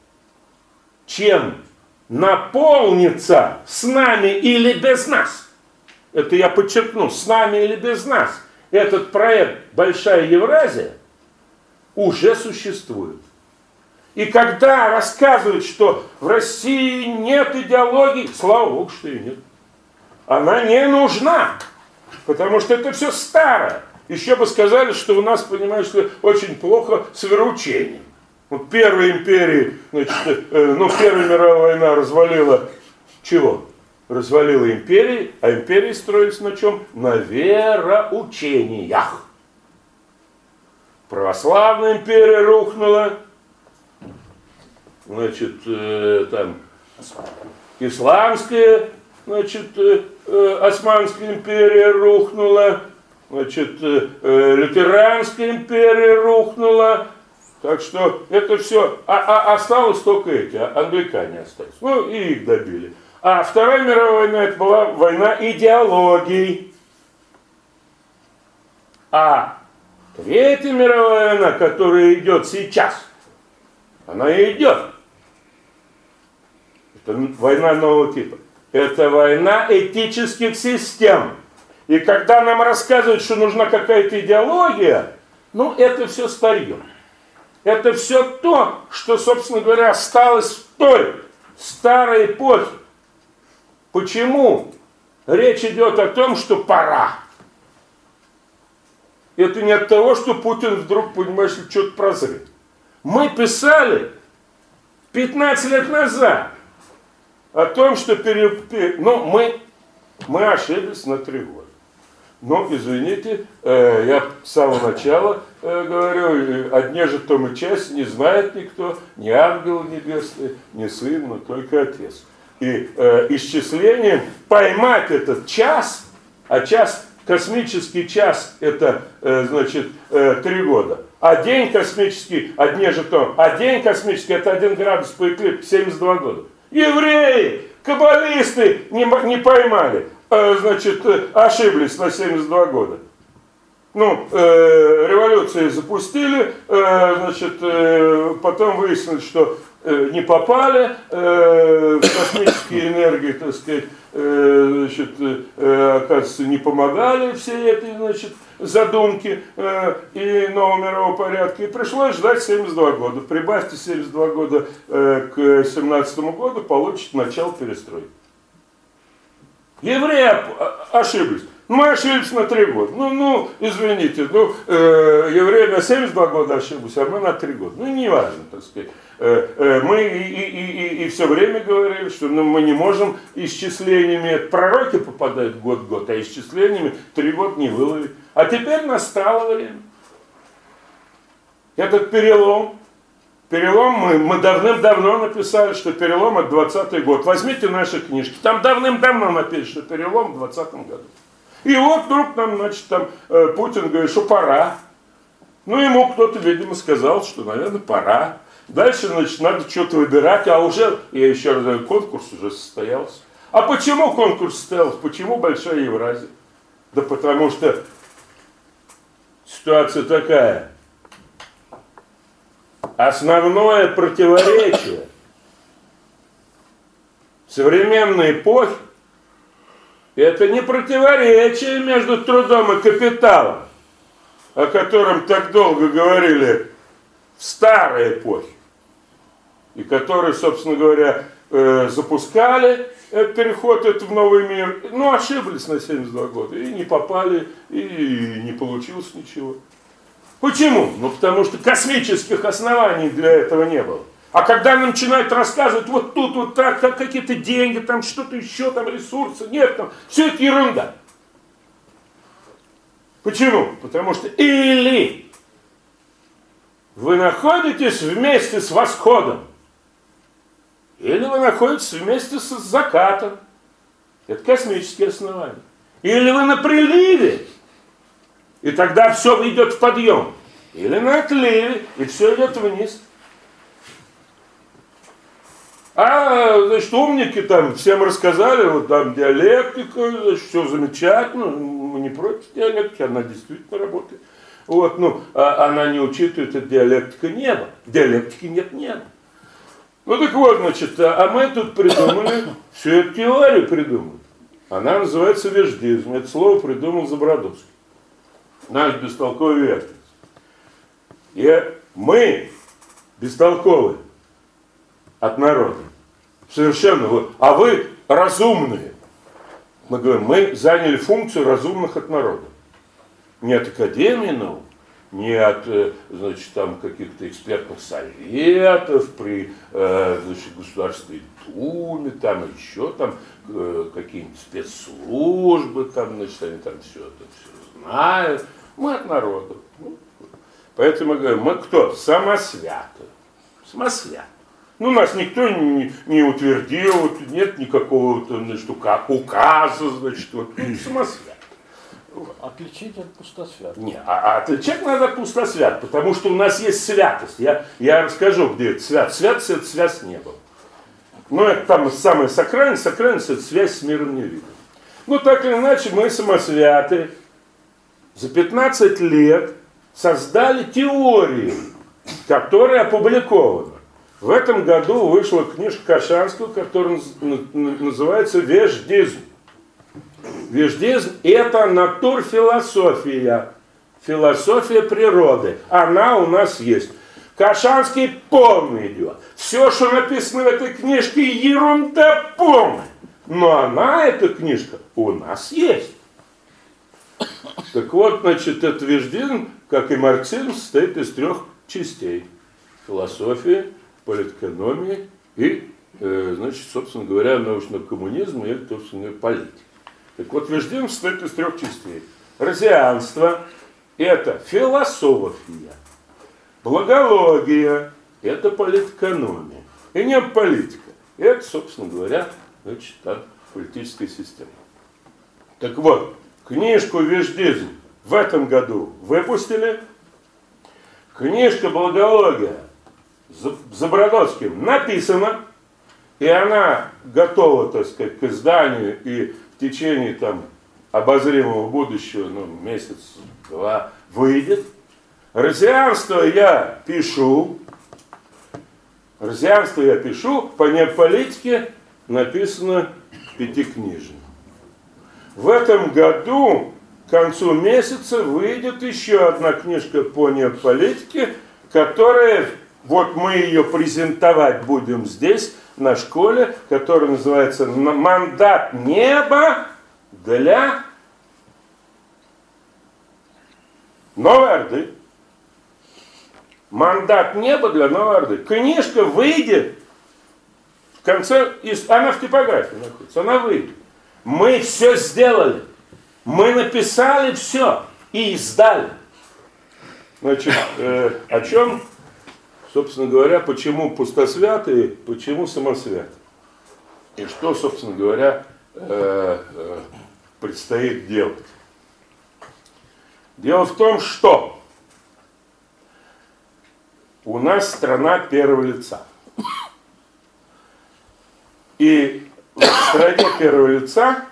чем наполнится с нами или без нас, это я подчеркну, с нами или без нас, этот проект «Большая Евразия» уже существует. И когда рассказывают, что в России нет идеологии, слава Богу, что и нет. Она не нужна. Потому что это все старое. Еще бы сказали, что у нас, понимаешь, очень плохо с вероучением. Вот первая империя, значит, э, ну, Первая мировая война развалила чего? Развалила империи, а империи строились на чем? На вероучениях. Православная империя рухнула, значит, э, там, исламская значит, э, э, Османская империя рухнула, значит, э, э, Лютеранская империя рухнула, так что это все, а, а осталось только эти, а, англикане остались. Ну, и их добили. А Вторая мировая война, это была война идеологий. А Третья мировая война, которая идет сейчас, она идет. Война нового типа. Это война этических систем. И когда нам рассказывают, что нужна какая-то идеология, ну, это все старье. Это все то, что, собственно говоря, осталось в той старой эпохе. Почему речь идет о том, что пора? Это не от того, что Путин вдруг, понимаешь, что-то прозрел. Мы писали 15 лет назад, о том, что пере, пере, ну, мы, мы ошиблись на три года. Но, извините, э, я с самого начала э, говорю, одни же том и часть не знает никто, ни ангел небесный, ни сын, но только отец. И э, исчислением поймать этот час, а час, космический час, это, э, значит, э, три года. А день космический, одни же том, а день космический, это один градус по эклиптике, 72 года. Евреи, каббалисты не, не поймали, э, значит, э, ошиблись на 72 года. Ну, э, революции запустили, э, значит, э, потом выяснилось, что э, не попали э, в космические энергии, так сказать, значит, э, оказывается, не помогали все эти, значит, задумки э, и нового мирового порядка. И пришлось ждать 72 года. Прибавьте 72 года э, к 17 году, получите начало перестройки. Евреи ошиблись. Мы ошиблись на три года. Ну, ну, извините, ну, э, евреи на 72 года ошиблись, а мы на три года. Ну, не важно, так сказать. Э, э, мы и, и, и, и все время говорили, что ну, мы не можем исчислениями, пророки попадают год-год, а исчислениями три года не выловить. А теперь настало время. Этот перелом, перелом мы, мы давным-давно написали, что перелом это 20 год. Возьмите наши книжки, там давным-давно написано, что перелом в 20 году. И вот вдруг нам, значит, там э, Путин говорит, что пора. Ну, ему кто-то, видимо, сказал, что, наверное, пора. Дальше, значит, надо что-то выбирать, а уже, я еще раз говорю, конкурс уже состоялся. А почему конкурс состоялся? Почему Большая Евразия? Да потому что ситуация такая. Основное противоречие современной эпохи это не противоречие между трудом и капиталом, о котором так долго говорили в старой эпохе, и которые, собственно говоря, э, запускали переход это в новый мир, ну, ошиблись на 72 года, и не попали, и не получилось ничего. Почему? Ну, потому что космических оснований для этого не было. А когда нам начинают рассказывать, вот тут вот так, так какие-то деньги, там что-то еще, там ресурсы, нет, там, все это ерунда. Почему? Потому что или вы находитесь вместе с восходом, или вы находитесь вместе с закатом. Это космические основания. Или вы на приливе, и тогда все идет в подъем. Или на отливе, и все идет вниз. А, значит, умники там всем рассказали, вот там диалектика, значит, все замечательно, мы не против диалектики, она действительно работает. Вот, ну, а она не учитывает, это диалектика неба. Диалектики нет неба. Ну так вот, значит, а, а мы тут придумали, всю эту теорию придумали. Она называется веждизм. Это слово придумал Забродовский. Наш бестолковый верховец. И мы бестолковые от народа. Совершенно вы. А вы разумные. Мы говорим, мы заняли функцию разумных от народа. Не от Академии наук, не от э, значит, там каких-то экспертных советов при э, значит, Государственной Думе, там еще там э, какие-нибудь спецслужбы, там, значит, они там все это все знают. Мы от народа. Поэтому мы говорим, мы кто? Самосвяты. Самосвяты. Ну, нас никто не, не утвердил, нет никакого значит, указа, значит, вот, ну, самосвят. Отличить от пустосвят. Не, а, а отличать надо от пустосвят, потому что у нас есть святость. Я, я расскажу, где это свят. Святость это связь с небом. Ну, это там самое сакральное, сакральность это связь с миром невидимым. Ну, так или иначе, мы самосвяты за 15 лет создали теорию, которая опубликована. В этом году вышла книжка Кашанского, которая называется «Веждизм». Веждизм – это натурфилософия, философия природы. Она у нас есть. Кашанский полный идет. Все, что написано в этой книжке, ерунда полная. Но она, эта книжка, у нас есть. Так вот, значит, этот веждизм, как и марксизм, состоит из трех частей. Философия, политэкономии и, э, значит, собственно говоря, научного коммунизма и, собственно говоря, политики. Так вот, веждизм состоит из трех частей. Розианство – это философия. Благология – это политэкономия. И не политика. Это, собственно говоря, значит, там, политическая система. Так вот, книжку «Веждизм» в этом году выпустили. Книжка «Благология» Забродовским написана, и она готова, так сказать, к изданию, и в течение там обозримого будущего, ну, месяц-два выйдет. Розианство я пишу, Розианство я пишу, по неополитике написано пятикнижие. В этом году к концу месяца выйдет еще одна книжка по неополитике, которая вот мы ее презентовать будем здесь, на школе, которая называется «Мандат неба для Новой Орды». Мандат неба для Новой Орды. Книжка выйдет в конце, она в типографии находится, она выйдет. Мы все сделали. Мы написали все и издали. Значит, э, о чем собственно говоря, почему пустосвятые, почему самосвятые. И что, собственно говоря, э, э, предстоит делать. Дело в том, что у нас страна первого лица. И в стране первого лица,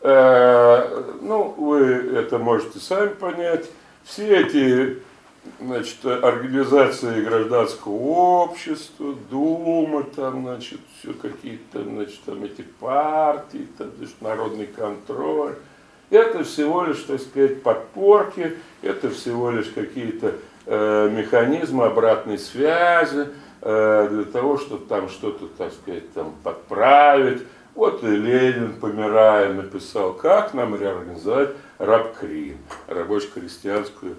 э, ну, вы это можете сами понять, все эти значит, организации гражданского общества, Дума, там, значит, все какие-то, значит, там эти партии, там, значит, народный контроль. Это всего лишь, так сказать, подпорки, это всего лишь какие-то э, механизмы обратной связи э, для того, чтобы там что-то, так сказать, там подправить. Вот и Ленин, помирая, написал, как нам реорганизовать рабкрин, рабоче-крестьянскую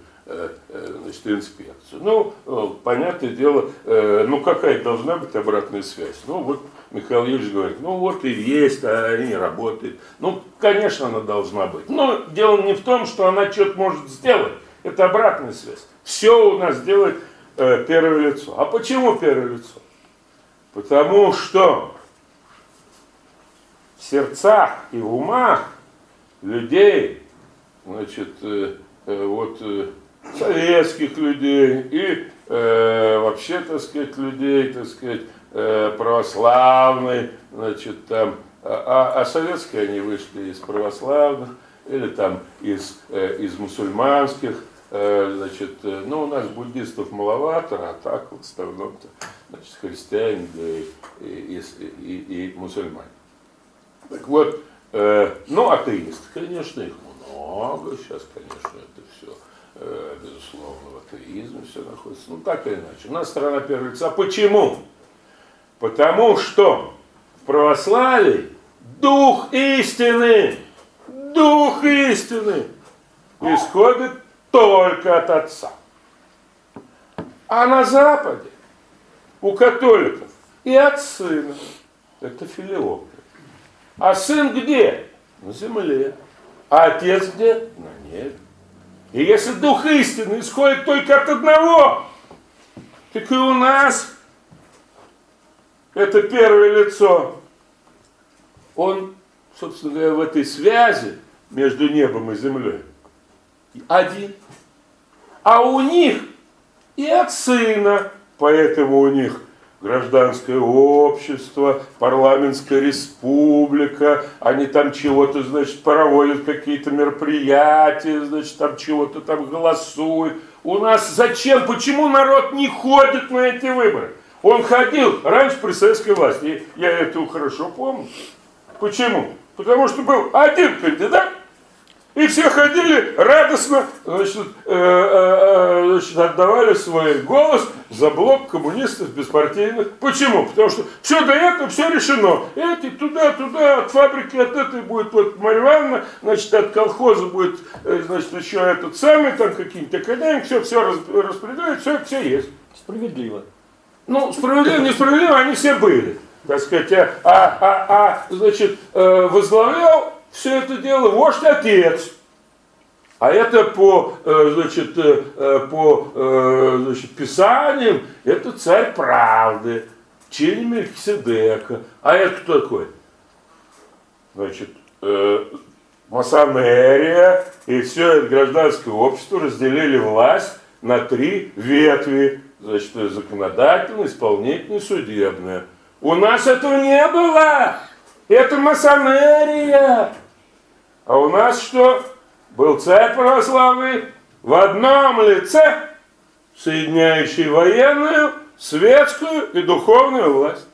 значит, инспекцию. Ну, э, понятное дело, ну какая должна быть обратная связь? Ну вот Михаил Юрьевич говорит, ну вот и есть, а и не работает. Ну, конечно, она должна быть. Но дело не в том, что она что-то может сделать. Это обратная связь. Все у нас делает э, первое лицо. А почему первое лицо? Потому что в сердцах и в умах людей, значит, э, э, вот э, советских людей и э, вообще, так сказать, людей, так сказать, э, православной, значит, там, а, а, а советские они вышли из православных или там из, э, из мусульманских, э, значит, э, ну, у нас буддистов маловато, а так в основном-то, значит, христиане да, и, и, и, и мусульмане. Так вот, э, ну, атеисты, конечно, их много, сейчас, конечно, это все Э, безусловно, в атеизме все находится. Ну, так или иначе. У нас страна первого лица. Почему? Потому что в православии дух истины, дух истины исходит только от Отца. А на Западе у католиков и от Сына. Это филиопы. А сын где? На земле. А отец где? На небе. И если дух истины исходит только от одного, так и у нас это первое лицо. Он, собственно говоря, в этой связи между небом и землей один. А у них и от сына, поэтому у них гражданское общество, парламентская республика, они там чего-то, значит, проводят какие-то мероприятия, значит, там чего-то там голосуют. У нас зачем, почему народ не ходит на эти выборы? Он ходил раньше при советской власти, я это хорошо помню. Почему? Потому что был один кандидат, и все ходили радостно, значит, э, э, э, значит, отдавали свой голос за блок коммунистов беспартийных. Почему? Потому что все до этого, все решено. Эти туда, туда, от фабрики, от этой будет вот Марья Ивановна, значит, от колхоза будет, значит, еще этот самый, там какие-нибудь академики, все, все распределяют, все, все есть. Справедливо. Ну, справедливо, несправедливо, они все были. Так сказать, а, а, а, а значит, возглавлял все это дело вождь отец. А это по, э, значит, э, э, по значит, писаниям, это царь правды, чине Мельхиседека. А это кто такой? Значит, масонерия и все это гражданское общество разделили власть на три ветви. Значит, законодательная, исполнительная, судебная. У нас этого не было. Это масонерия. А у нас что? Был царь православный в одном лице, соединяющий военную, светскую и духовную власть.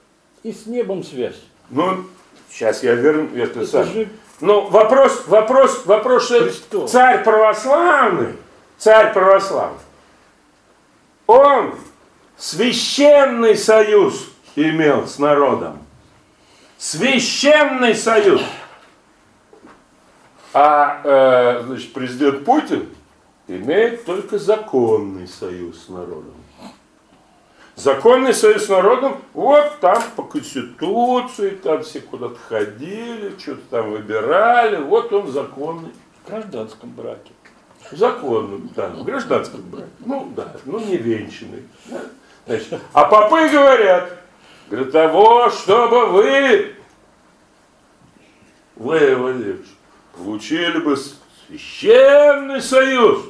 И с небом связь. Ну, сейчас я верну это, это сам. Же... Ну, вопрос, вопрос, вопрос, что царь православный, царь православный, он священный союз имел с народом. Священный союз. А э, значит, президент Путин имеет только законный союз с народом. Законный союз с народом, вот там по конституции, там все куда-то ходили, что-то там выбирали, вот он законный. В гражданском браке. В законном, да, в гражданском браке. Ну да, ну не венчанный. Значит, а попы говорят, для того, чтобы вы, вы, Получили бы священный союз,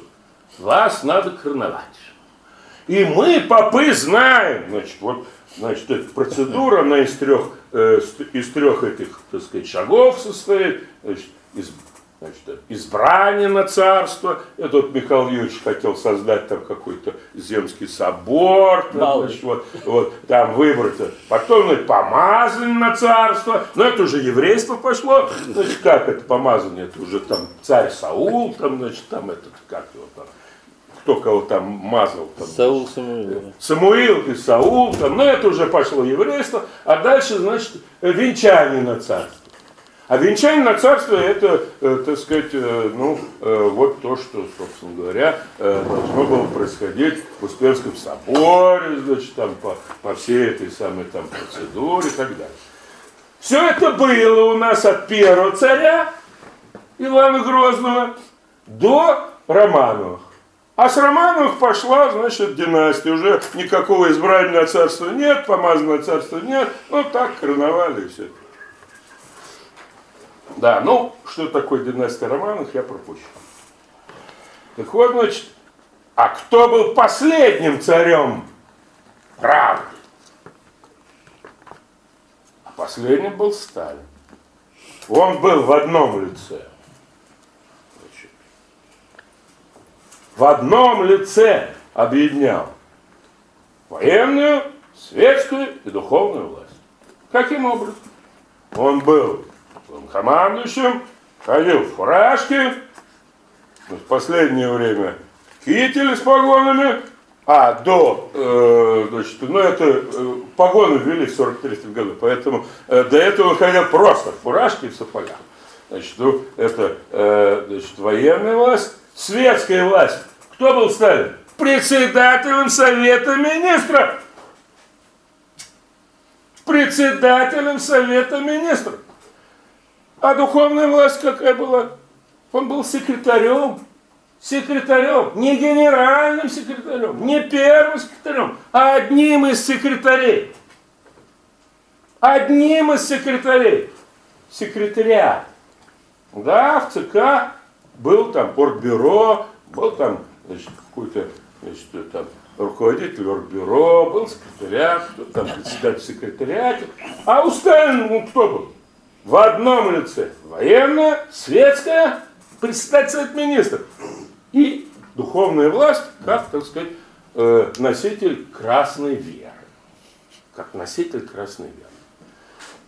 вас надо короновать. И мы, попы, знаем, значит, вот, значит, эта процедура, она из трех, э, из трех этих, так сказать, шагов состоит, значит, из значит, избрание на царство. Этот Михаил Юрьевич хотел создать там какой-то земский собор, там, значит, вот, вот, там выбрать. Потом значит, помазание на царство. Но это уже еврейство пошло. Значит, как это помазание? Это уже там царь Саул, там, значит, там этот, как его там, кто кого там мазал. Там, Саул Самуил. Самуил и Саул, там, но это уже пошло еврейство. А дальше, значит, венчание на царство. А венчание на царство это, э, так сказать, э, ну, э, вот то, что, собственно говоря, должно было происходить в Успенском соборе, значит, там по, по всей этой самой там процедуре и так далее. Все это было у нас от первого царя Ивана Грозного до Романовых. А с Романовых пошла, значит, династия. Уже никакого избранного царства нет, помазанного царства нет. Ну, так короновали и все. Да, ну, что такое династия Романовых, я пропущу. Так вот, значит, а кто был последним царем правды? А последним был Сталин. Он был в одном лице. Значит, в одном лице объединял военную, светскую и духовную власть. Каким образом? Он был командующим, ходил в фуражке, в последнее время китель с погонами, а до, э, значит, ну это э, погоны ввели в 43 году, поэтому э, до этого ходил просто в фуражке и в сапогах. Значит, ну, это э, значит, военная власть, светская власть. Кто был Сталин? Председателем Совета Министров. Председателем Совета Министров. А духовная власть какая была? Он был секретарем. Секретарем, не генеральным секретарем, не первым секретарем, а одним из секретарей. Одним из секретарей. Секретаря. Да, в ЦК был там портбюро, был там какой-то значит, там, руководитель оргбюро, был секретаря, кто там председатель секретариата. А у Сталина ну, кто был? В одном лице. Военная, светская, председатель Совет Министров. И духовная власть, как, так сказать, э, носитель красной веры. Как носитель красной веры.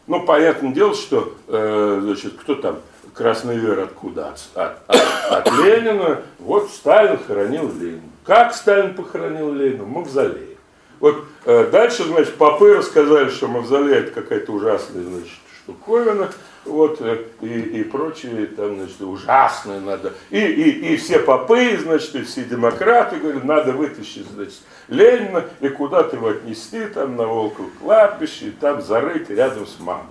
Ну, понятное дело, что, э, значит, кто там красной веры откуда? От, от, от, от Ленина. Вот Сталин хоронил Ленина. Как Сталин похоронил Ленина? В мавзолее. Вот э, дальше, значит, попы рассказали, что мавзолей это какая-то ужасная, значит, штуковина вот, э, и, и прочие, там, значит, ужасные надо. И, и, и все попы, значит, и все демократы говорят, надо вытащить, значит, Ленина и куда-то его отнести, там, на Волков кладбище, и там зарыть рядом с мамой.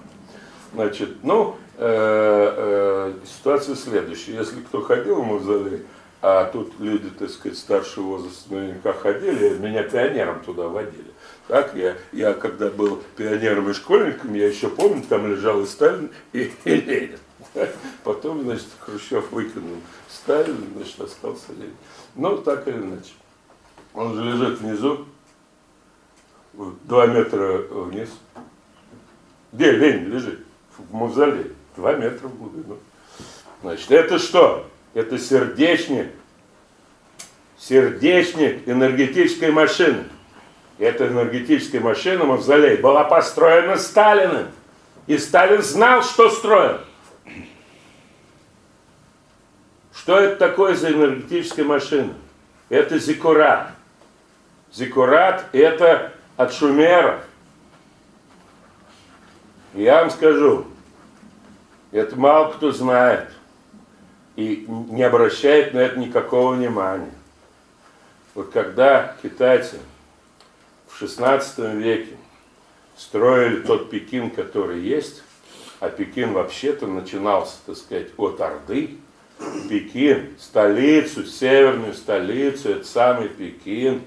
Значит, ну, э, э, ситуация следующая. Если кто ходил в мавзолей, а тут люди, так сказать, старшего возраста наверняка ходили, меня пионером туда водили. Так, я, я когда был пионером и школьником, я еще помню, там лежал и Сталин, и, и Ленин. Потом, значит, Хрущев выкинул Сталин, значит, остался Ленин. Ну, так или иначе. Он же лежит внизу, два метра вниз. Где Ленин лежит? В мавзолее. Два метра в глубину. Значит, это что? Это сердечник. Сердечник энергетической машины. Эта энергетическая машина Мавзолей была построена Сталиным. И Сталин знал, что строил. Что это такое за энергетическая машина? Это зиккурат. Зиккурат – это от шумеров. Я вам скажу, это мало кто знает и не обращает на это никакого внимания. Вот когда китайцы XVI веке строили тот Пекин, который есть, а Пекин вообще-то начинался, так сказать, от Орды. Пекин, столицу, северную столицу, этот самый Пекин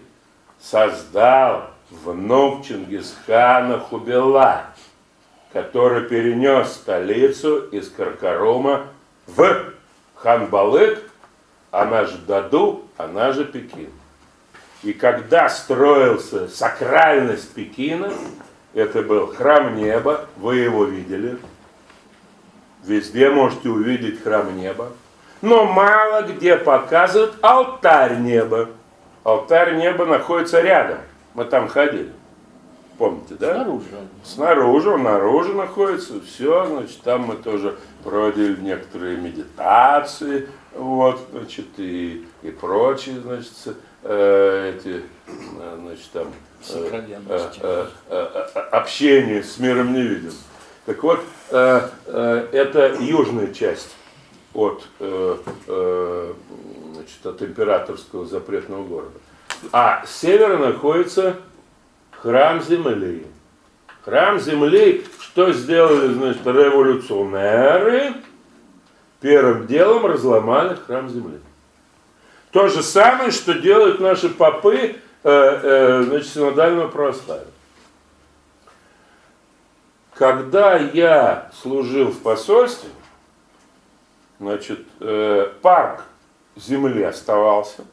создал внук Чингисхана Хубилай, который перенес столицу из Каркарума в Ханбалык, она же Даду, она же Пекин. И когда строился сакральность Пекина, это был храм неба, вы его видели. Везде можете увидеть храм неба. Но мало где показывают алтарь неба. Алтарь неба находится рядом. Мы там ходили. Помните, да? Снаружи. Снаружи, он наружу находится. Все, значит, там мы тоже проводили некоторые медитации. Вот, значит, и, и прочие, значит, Э, эти, э, значит, там, э, общение с миром невидимым. Так вот, это южная часть от, значит, от императорского запретного города. А с севера находится храм земли. Храм земли, Что сделали, значит, революционеры? Первым делом разломали храм земли. То же самое, что делают наши попы э, э, значит, синодального православия. Когда я служил в посольстве, значит, э, парк земли оставался,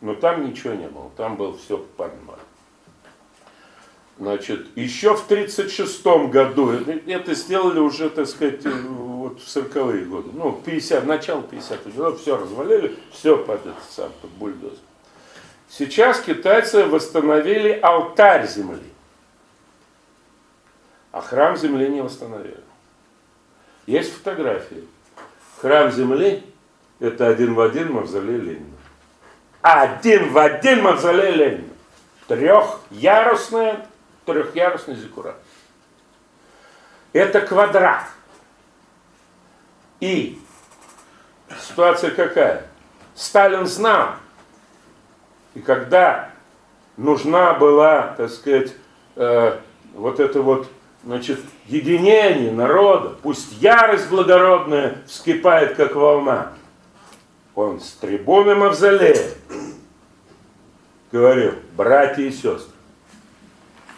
но там ничего не было, там было все под. Значит, еще в 1936 году, это сделали уже, так сказать, вот в 40-е годы, ну, 50, начало 50-х годов, все развалили, все под этот сам, под бульдозер. Сейчас китайцы восстановили алтарь земли, а храм земли не восстановили. Есть фотографии. Храм земли – это один в один мавзолей Ленина. Один в один мавзолей Ленина. Трехярусная трехъярусный зиккурат. Это квадрат. И ситуация какая? Сталин знал. И когда нужна была, так сказать, э, вот это вот, значит, единение народа, пусть ярость благородная вскипает, как волна, он с трибуны мавзолея говорил, братья и сестры,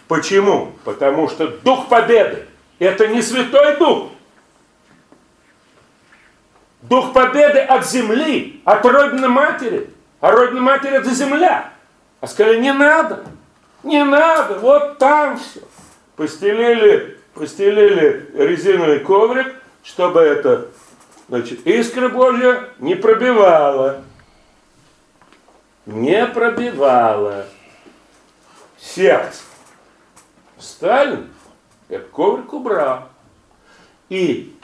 Почему? Потому что дух победы – это не святой дух. Дух победы от земли, от родины матери. А родина матери – это земля. А сказали, не надо, не надо, вот там все. Постелили, постелили резиновый коврик, чтобы это, значит, искра Божья не пробивала. Не пробивала сердце. Сталин этот коврик убрал. И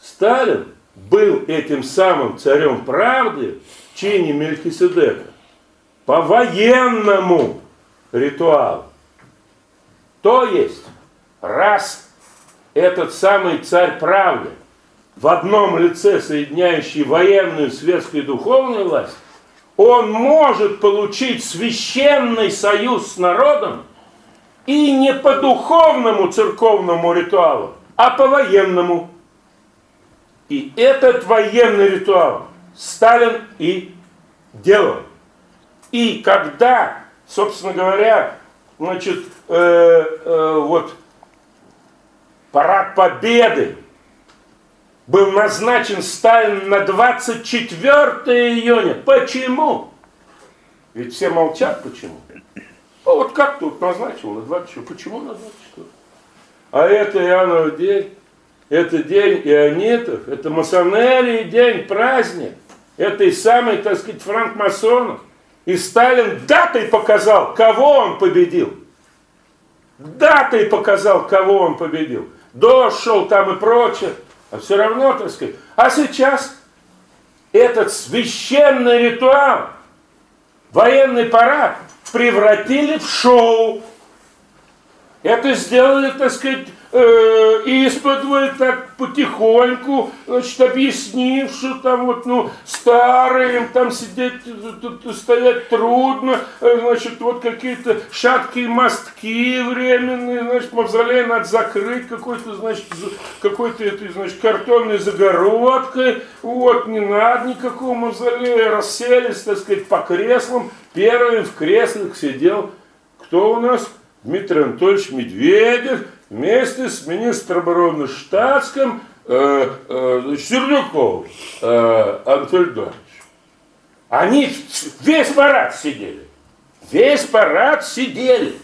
Сталин был этим самым царем правды в чине Мельхиседека по военному ритуалу. То есть, раз этот самый царь правды в одном лице, соединяющий военную, светскую и духовную власть, он может получить священный союз с народом, и не по духовному церковному ритуалу, а по военному. И этот военный ритуал Сталин и делал. И когда, собственно говоря, значит, э, э, вот парад победы был назначен Сталин на 24 июня. Почему? Ведь все молчат, почему? Ну вот как тут назначил на 24? Почему на 24? А это Иоаннов день, это день ионитов, это масонерии день, праздник. Это и самый, так сказать, франкмасонов. И Сталин датой показал, кого он победил. Датой показал, кого он победил. Дождь шел там и прочее. А все равно, так сказать. А сейчас этот священный ритуал, военный парад, превратили в шоу. Это сделали, так сказать, э, исподволь так потихоньку, значит, объяснив, что там вот, ну, старые, им там сидеть, стоять трудно, э, значит, вот какие-то шаткие мостки временные, значит, мавзолей надо закрыть какой-то, значит, какой-то этой, значит, картонной загородкой, вот, не надо никакого мавзолея, расселись, так сказать, по креслам, первым в креслах сидел, кто у нас? Дмитрий Анатольевич Медведев вместе с министром обороны штатским э, э, Сердюков э, Эдуардович. Они весь парад сидели. Весь парад сидели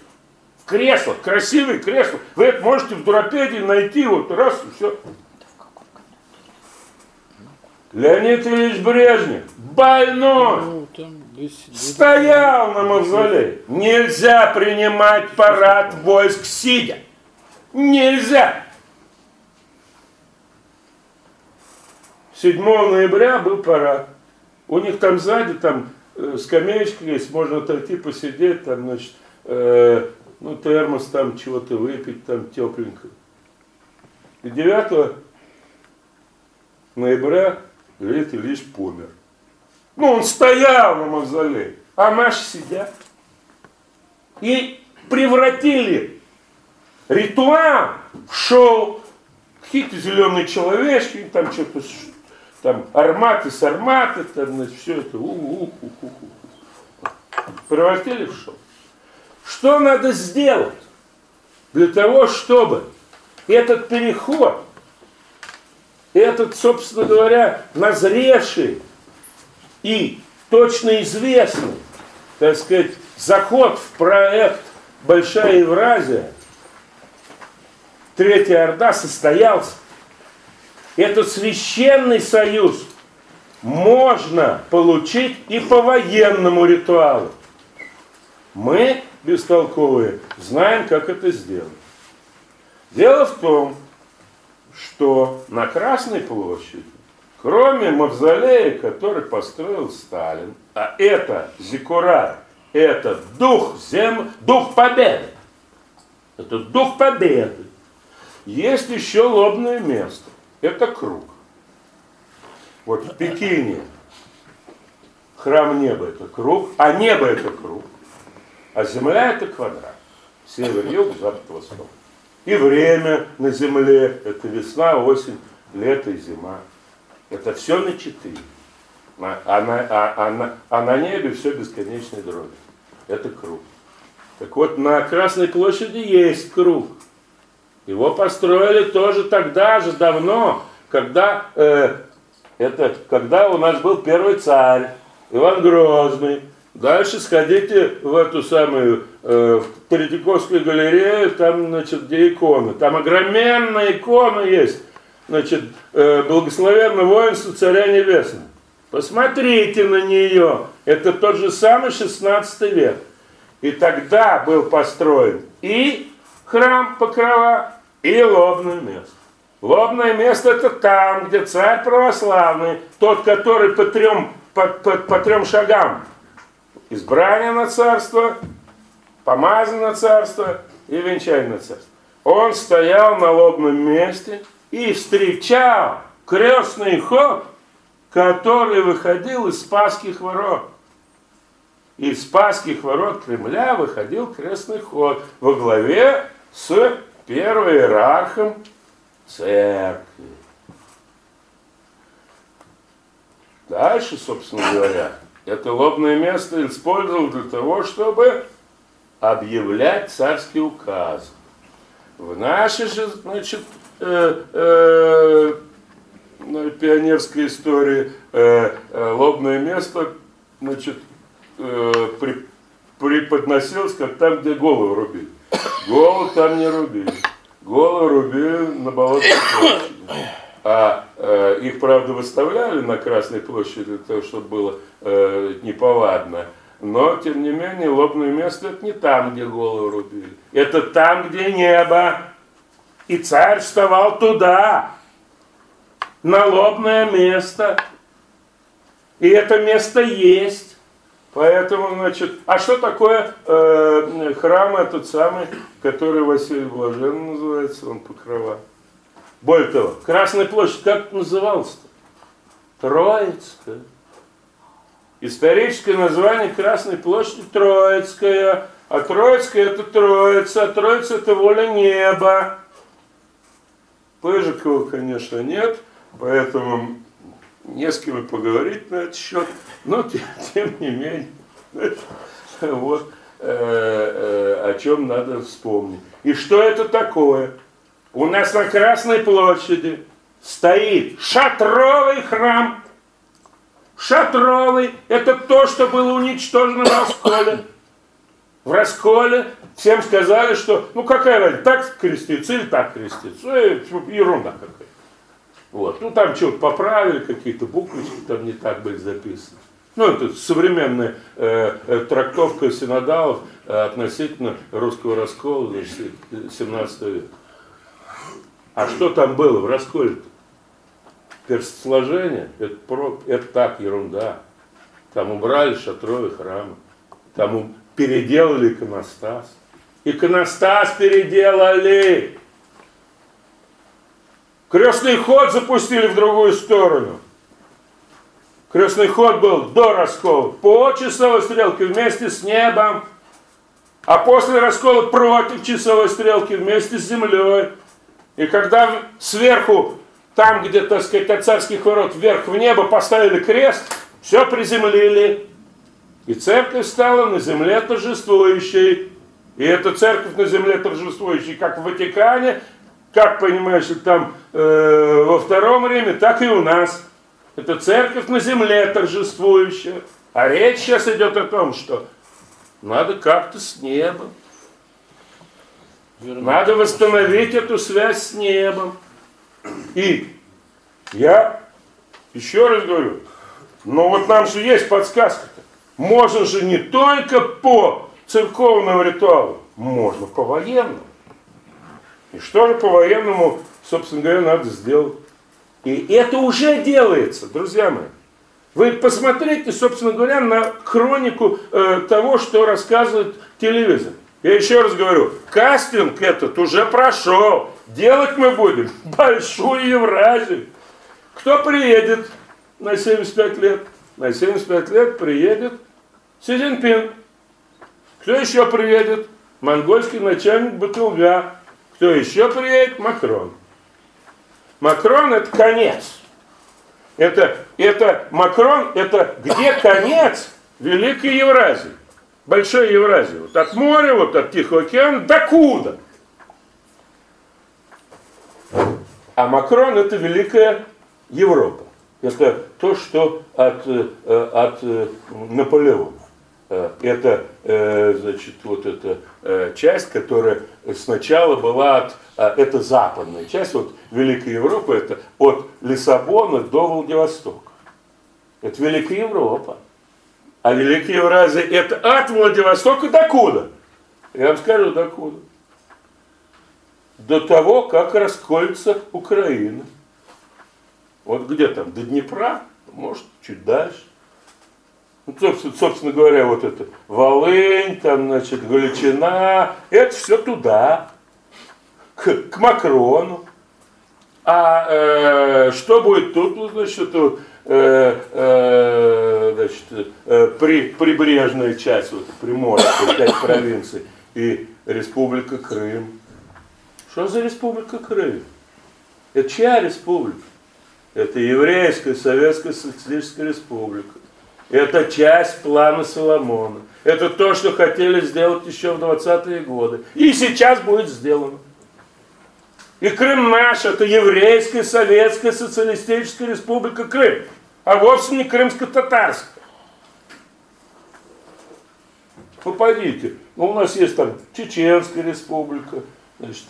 в креслах, красивые кресла. Вы это можете в Дуропедии найти, вот раз и все. Леонид Ильич Брежнев, больной, ну, Стоял на мавзолее. Нельзя принимать парад войск сидя. Нельзя. 7 ноября был парад. У них там сзади там э, скамеечка есть, можно отойти посидеть, там, значит, э, ну, термос там, чего-то выпить, там, тепленько. И 9 ноября Леонид Ильич помер. Ну, он стоял на мавзолее, а наши сидят. И превратили ритуал шел, какие-то зеленые человечки, там что-то, там арматы, сарматы, там, значит, все это, у-у-у-у-у. Превратили в шоу. Что надо сделать для того, чтобы этот переход, этот, собственно говоря, назревший и точно известный, так сказать, заход в проект «Большая Евразия», Третья Орда состоялся. Этот священный союз можно получить и по военному ритуалу. Мы, бестолковые, знаем, как это сделать. Дело в том, что на Красной площади, кроме мавзолея, который построил Сталин, а это Зикура, это дух, зем... дух победы, это дух победы, есть еще лобное место, это круг. Вот в Пекине храм неба это круг, а небо это круг, а земля это квадрат. Север, юг, запад, восток. И время на земле, это весна, осень, лето и зима. Это все на четыре. А, а, а, а, на, а на небе все бесконечные дроби. Это круг. Так вот, на Красной площади есть круг. Его построили тоже тогда же, давно, когда, э, это, когда у нас был первый царь, Иван Грозный. Дальше сходите в эту самую э, в Третьяковскую галерею, там, значит, где иконы. Там огроменная икона есть. Значит, э, благословенно воинство царя небесного. Посмотрите на нее. Это тот же самый 16 век. И тогда был построен и храм Покрова, и лобное место. Лобное место это там, где царь православный, тот, который по трем, по, по, по трем шагам. Избрание на царство, помазание на царство и венчание на царство. Он стоял на лобном месте и встречал крестный ход, который выходил из Спасских ворот. Из Спасских ворот Кремля выходил крестный ход во главе с первым иерархом церкви. Дальше, собственно говоря, это лобное место использовал для того, чтобы объявлять царский указ. В нашей же, значит, э, э, пионерской истории э, э, лобное место, значит, э, при, преподносилось как там, где голову рубили. Голову там не рубили. Голову рубили на болотной площади. А э, их, правда, выставляли на Красной площади для того, чтобы было э, неповадно. Но, тем не менее, лобное место это не там, где голову рубили. Это там, где небо. И царь вставал туда, на лобное место. И это место есть. Поэтому, значит, а что такое э, храм этот самый, который Василий Блаженный называется, он покрова? Более того, Красная площадь как называлась-то? Троицкая. Историческое название Красной площади Троицкая. А Троицкая это Троица, а Троица это воля неба. Пыжикова, конечно, нет, поэтому не с кем поговорить на этот счет, но тем, тем не менее, вот э, э, о чем надо вспомнить. И что это такое? У нас на Красной площади стоит шатровый храм. Шатровый – это то, что было уничтожено в Расколе. В Расколе всем сказали, что ну какая разница, так креститься или так креститься. Э, ерунда какая. Вот. Ну там что-то поправили, какие-то буквочки там не так были записаны. Ну, это современная э, э, трактовка синодалов э, относительно русского раскола 17 века. А что там было в расколе? -то? Перстосложение, это, про, это так, ерунда. Там убрали шатровый храм, там переделали иконостас. Иконостас переделали. Крестный ход запустили в другую сторону. Крестный ход был до раскола. По часовой стрелке вместе с небом. А после раскола против часовой стрелки вместе с землей. И когда сверху, там, где, так сказать, от царских ворот вверх в небо поставили крест, все приземлили. И церковь стала на земле торжествующей. И эта церковь на земле торжествующей, как в Ватикане, как, понимаешь, там э, во Втором Риме, так и у нас. Это церковь на земле торжествующая. А речь сейчас идет о том, что надо как-то с небом. Надо восстановить эту связь с небом. И я еще раз говорю, но вот нам же есть подсказка-то. Можно же не только по церковному ритуалу, можно по военному. И что же по военному, собственно говоря, надо сделать? И это уже делается, друзья мои. Вы посмотрите, собственно говоря, на хронику э, того, что рассказывает телевизор. Я еще раз говорю, кастинг этот уже прошел. Делать мы будем большую Евразию. Кто приедет на 75 лет? На 75 лет приедет Си Цзиньпин. Кто еще приедет? Монгольский начальник Батулга. Кто еще приедет? Макрон. Макрон это конец. Это, это Макрон, это где конец Великой Евразии, Большой Евразии. Вот от моря, вот от Тихого океана, до куда? А Макрон это Великая Европа. Это то, что от, э, от э, Наполеона. Э, это, значит, вот эта часть, которая сначала была от, это западная часть, вот Великая Европа, это от Лиссабона до Владивостока. Это Великая Европа. А Великая Евразия это от Владивостока до куда? Я вам скажу, до куда. До того, как расколется Украина. Вот где там, до Днепра, может, чуть дальше. Ну, собственно, говоря, вот это Волынь, там, значит, Галичина, это все туда, к, к Макрону. А э, что будет тут, ну, значит, э, э, значит, э, при, прибрежная часть, вот, Приморская, пять провинций, и Республика Крым. Что за Республика Крым? Это чья республика? Это Еврейская Советская Социалистическая Республика. Это часть плана Соломона. Это то, что хотели сделать еще в 20-е годы. И сейчас будет сделано. И Крым наш, это Еврейская Советская Социалистическая Республика Крым. А вовсе не крымско-татарская. Попадите. Ну, у нас есть там Чеченская республика, значит,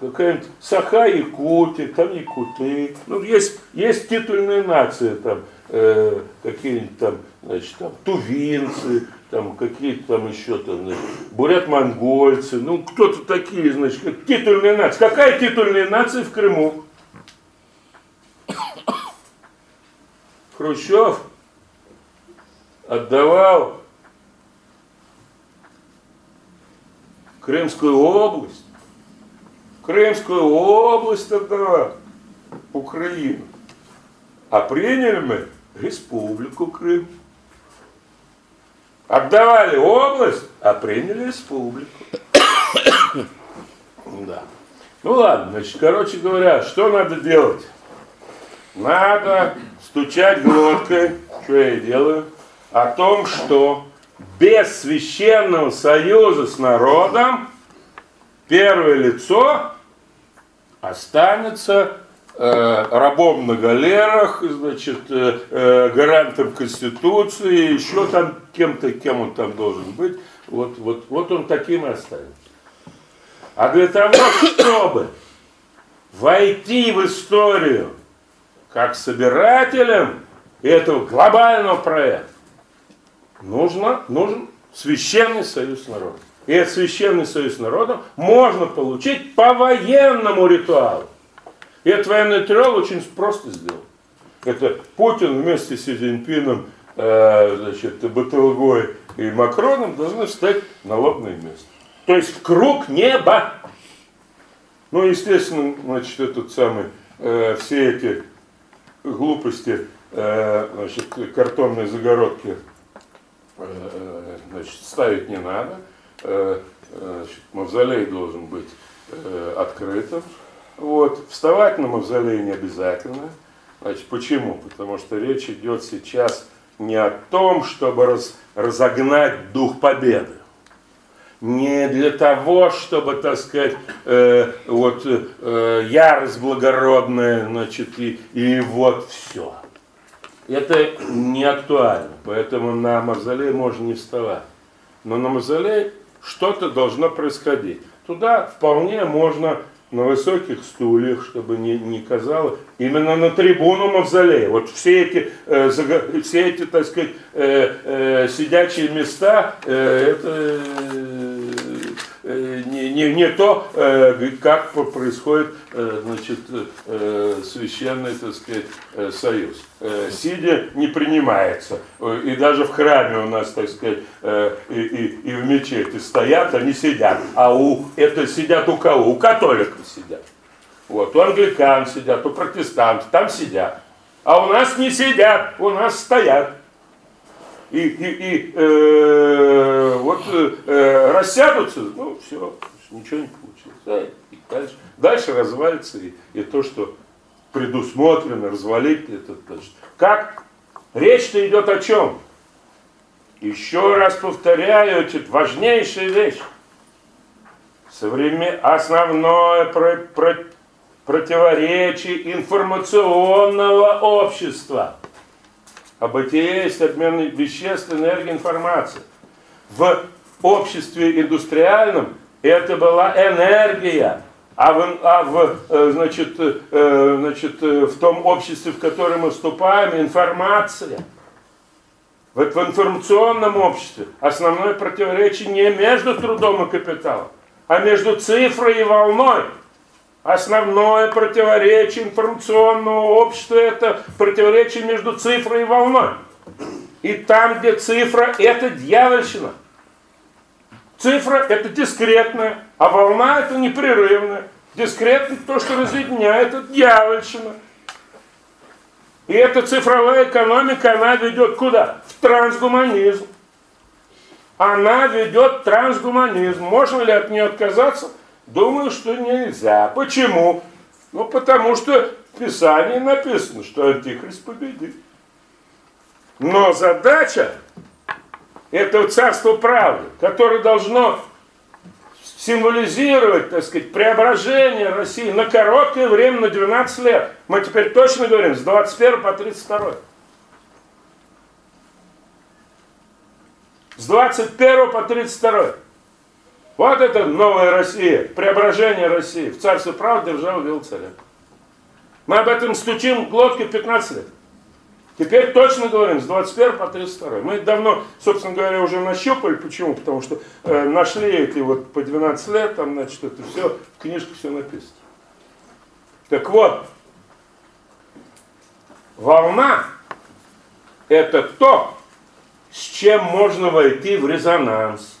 какая-нибудь Саха-Якутия, там Якуты. Ну, есть, есть титульные нации там, э, какие-нибудь там, значит, там, тувинцы, там какие-то там еще там, значит, бурят-монгольцы, ну, кто-то такие, значит, как титульные нации. Какая титульная нация в Крыму? Хрущев отдавал Крымскую область, Крымскую область отдавал Украину. А приняли мы Республику Крым. Отдавали область, а приняли республику. Да. Ну ладно, значит, короче говоря, что надо делать? Надо стучать глоткой, что я и делаю, о том, что без священного союза с народом первое лицо останется рабом на галерах, значит, э, э, гарантом Конституции, еще там кем-то, кем он там должен быть. Вот, вот, вот он таким и останется. А для того, чтобы войти в историю как собирателем этого глобального проекта, нужно, нужен священный союз народа. И этот священный союз народа можно получить по военному ритуалу. И этот военный ритуал очень просто сделан. Это Путин вместе с Си Цзиньпином, э, значит, Батылгой и Макроном должны встать на лобное место. То есть в круг неба. Ну, естественно, значит, этот самый, э, все эти глупости, э, значит, картонные загородки э, значит, ставить не надо. Э, значит, мавзолей должен быть э, открытым. Вот. Вставать на мавзолей не обязательно. Значит, почему? Потому что речь идет сейчас не о том, чтобы раз, разогнать дух победы. Не для того, чтобы, так сказать, э, вот э, ярость благородная, значит, и, и вот все. Это не актуально, поэтому на мавзолей можно не вставать. Но на мавзолей что-то должно происходить. Туда вполне можно на высоких стульях, чтобы не, не казалось, именно на трибуну мавзолея. Вот все эти, э, все эти так сказать, э, э, сидячие места, э, это э, не, не, не то, э, как происходит э, значит, э, священный так сказать, э, союз. Э, сидя не принимается. И даже в храме у нас, так сказать, э, и, и, и в мечети стоят, они сидят. А у, это сидят у кого? У католиков сидят. Вот, у англикан сидят, у протестантов, там сидят. А у нас не сидят, у нас стоят. И, и, и э, вот э, рассядутся, ну все, ничего не получилось. Да, и дальше, дальше развалится и, и то, что предусмотрено, развалить это. Как? Речь-то идет о чем? Еще раз повторяю, это важнейшая вещь. Современ... Основное про... Про... противоречие информационного общества. А бытие есть обмен веществ, энергии, информации. В обществе индустриальном это была энергия, а в, а в, э, значит, э, значит, э, в том обществе, в котором мы вступаем, информация. Вот в информационном обществе основное противоречие не между трудом и капиталом, а между цифрой и волной. Основное противоречие информационного общества – это противоречие между цифрой и волной. И там, где цифра – это дьявольщина. Цифра – это дискретная, а волна – это непрерывная. Дискретно то, что разъединяет, это дьявольщина. И эта цифровая экономика, она ведет куда? В трансгуманизм. Она ведет трансгуманизм. Можно ли от нее отказаться? Думаю, что нельзя. Почему? Ну, потому что в Писании написано, что Антихрист победит. Но задача этого царства правды, которое должно символизировать, так сказать, преображение России на короткое время, на 12 лет. Мы теперь точно говорим, с 21 по 32. С 21 по 32. Вот это новая Россия, преображение России в царство правды, державу вел царя. Мы об этом стучим глотки 15 лет. Теперь точно говорим, с 21 по 32. Мы давно, собственно говоря, уже нащупали. Почему? Потому что э, нашли эти вот по 12 лет, там, значит, это все, в книжке все написано. Так вот, волна – это то, с чем можно войти в резонанс.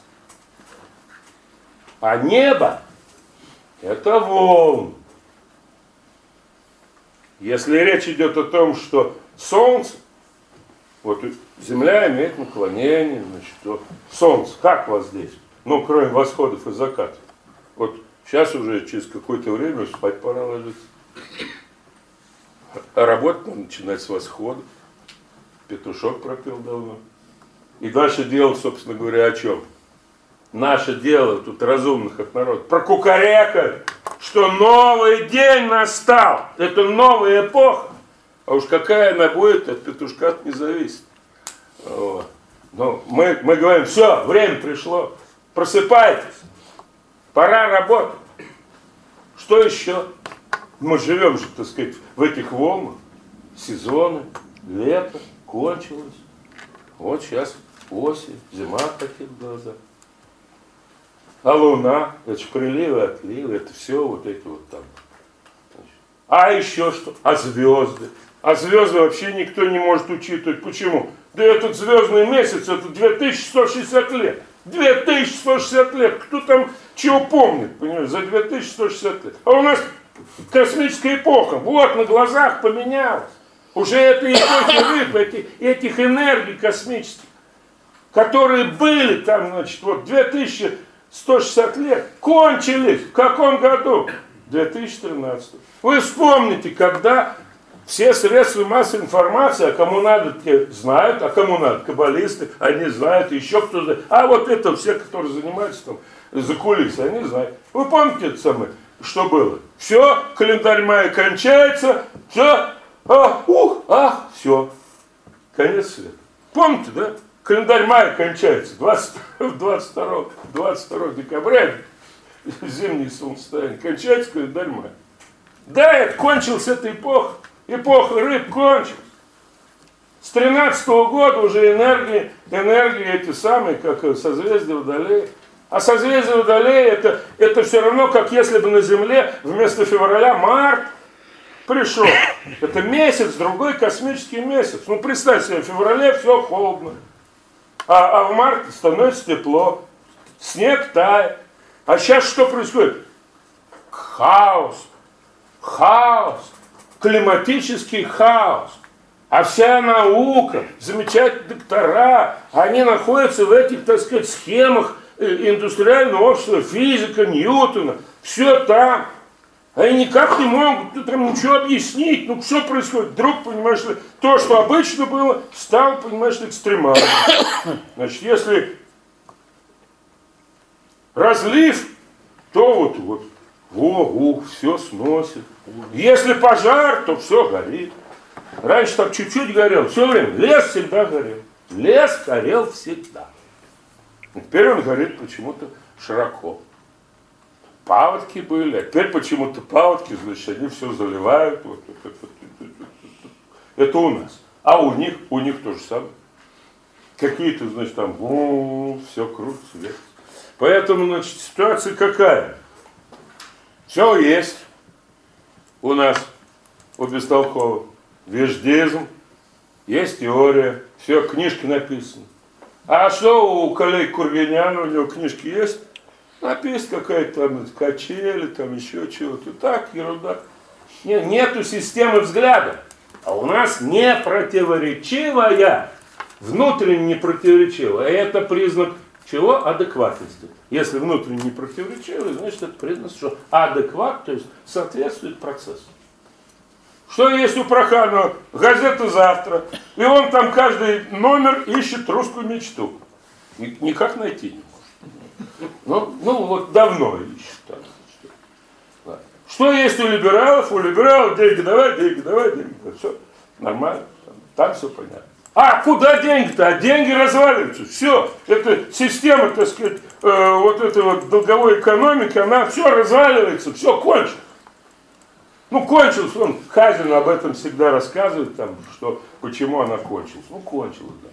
А небо – это волн. Если речь идет о том, что Солнце, вот Земля имеет наклонение, значит, вот Солнце, как воздействует? Ну, кроме восходов и закатов. Вот сейчас уже через какое-то время спать пора ложиться. А работать надо начинать с восхода. Петушок пропел давно. И дальше дело, собственно говоря, о чем? Наше дело тут разумных от народа. Про кукарекать, что новый день настал. Это новая эпоха. А уж какая она будет, от петушка не зависит. Вот. Но мы, мы говорим, все, время пришло, просыпайтесь, пора работать. Что еще? Мы живем же, так сказать, в этих волнах, сезоны, лето, кончилось. Вот сейчас осень, зима таких глаза. А луна, это приливы, отливы, это все вот эти вот там. А еще что? А звезды? А звезды вообще никто не может учитывать. Почему? Да этот звездный месяц, это 2160 лет. 2160 лет. Кто там чего помнит, понимаешь, за 2160 лет. А у нас космическая эпоха. Вот на глазах поменялась. Уже этой эпохи рыб, эти, этих энергий космических, которые были там, значит, вот 2000 160 лет кончились. В каком году? 2013. Вы вспомните, когда все средства массовой информации, а кому надо, те знают, а кому надо, каббалисты, они знают, еще кто знает. А вот это все, которые занимаются там за кулисой, они знают. Вы помните это самое, что было? Все, календарь мая кончается, все, а, ух, ах, все, конец света. Помните, да? Календарь мая кончается 20, 22, 22 декабря, зимний солнцестояние, кончается календарь мая. Да, это кончилась эта эпоха. Эпоха рыб кончилась. С 13 -го года уже энергии, энергии эти самые, как созвездие Водолея. А созвездие Водолея это, это все равно, как если бы на Земле вместо февраля март пришел. Это месяц, другой космический месяц. Ну, представь себе, в феврале все холодно. А, а в марте становится тепло. Снег тает. А сейчас что происходит? Хаос. Хаос климатический хаос. А вся наука, замечательные доктора, они находятся в этих, так сказать, схемах э, индустриального общества, физика, Ньютона, все там. Они никак не могут там ничего объяснить. Ну, что происходит? Вдруг, понимаешь то, что обычно было, стало, понимаешь ли, экстремальным. Значит, если разлив, то вот, вот во, все сносит. Если пожар, то все горит. Раньше так чуть-чуть горел, все время. Лес всегда горел. Лес горел всегда. Теперь он горит почему-то широко. Паводки были, а теперь почему-то паводки, значит, они все заливают. Вот, вот, вот, вот, вот. Это у нас. А у них, у них то же самое. Какие-то, значит, там, все крутится, вверх. Поэтому, значит, ситуация какая? Все есть у нас, у Бестолкова. Веждизм, есть теория, все, книжки написаны. А что у коллег Кургиняна, у него книжки есть? Написано какая-то там качели, там еще чего-то. Так, ерунда. Нет, нету системы взгляда. А у нас не противоречивая, внутренне не противоречивая. Это признак чего? Адекватности. Если внутренне не противоречивый, значит это признак, что адекват, то есть соответствует процессу. Что есть у Проханова? Газета «Завтра». И он там каждый номер ищет русскую мечту. Никак найти не. Ну, ну вот давно ищет. Так. Что есть у либералов? У либералов деньги давай, деньги давай, деньги давай. Все нормально. Там все понятно. А куда деньги-то? А деньги разваливаются. Все. Это система, так сказать, э, вот этой вот долговой экономики, она все разваливается, все кончилось. Ну, кончилось, он Хазин об этом всегда рассказывает, там, что, почему она кончилась. Ну, кончилась, да.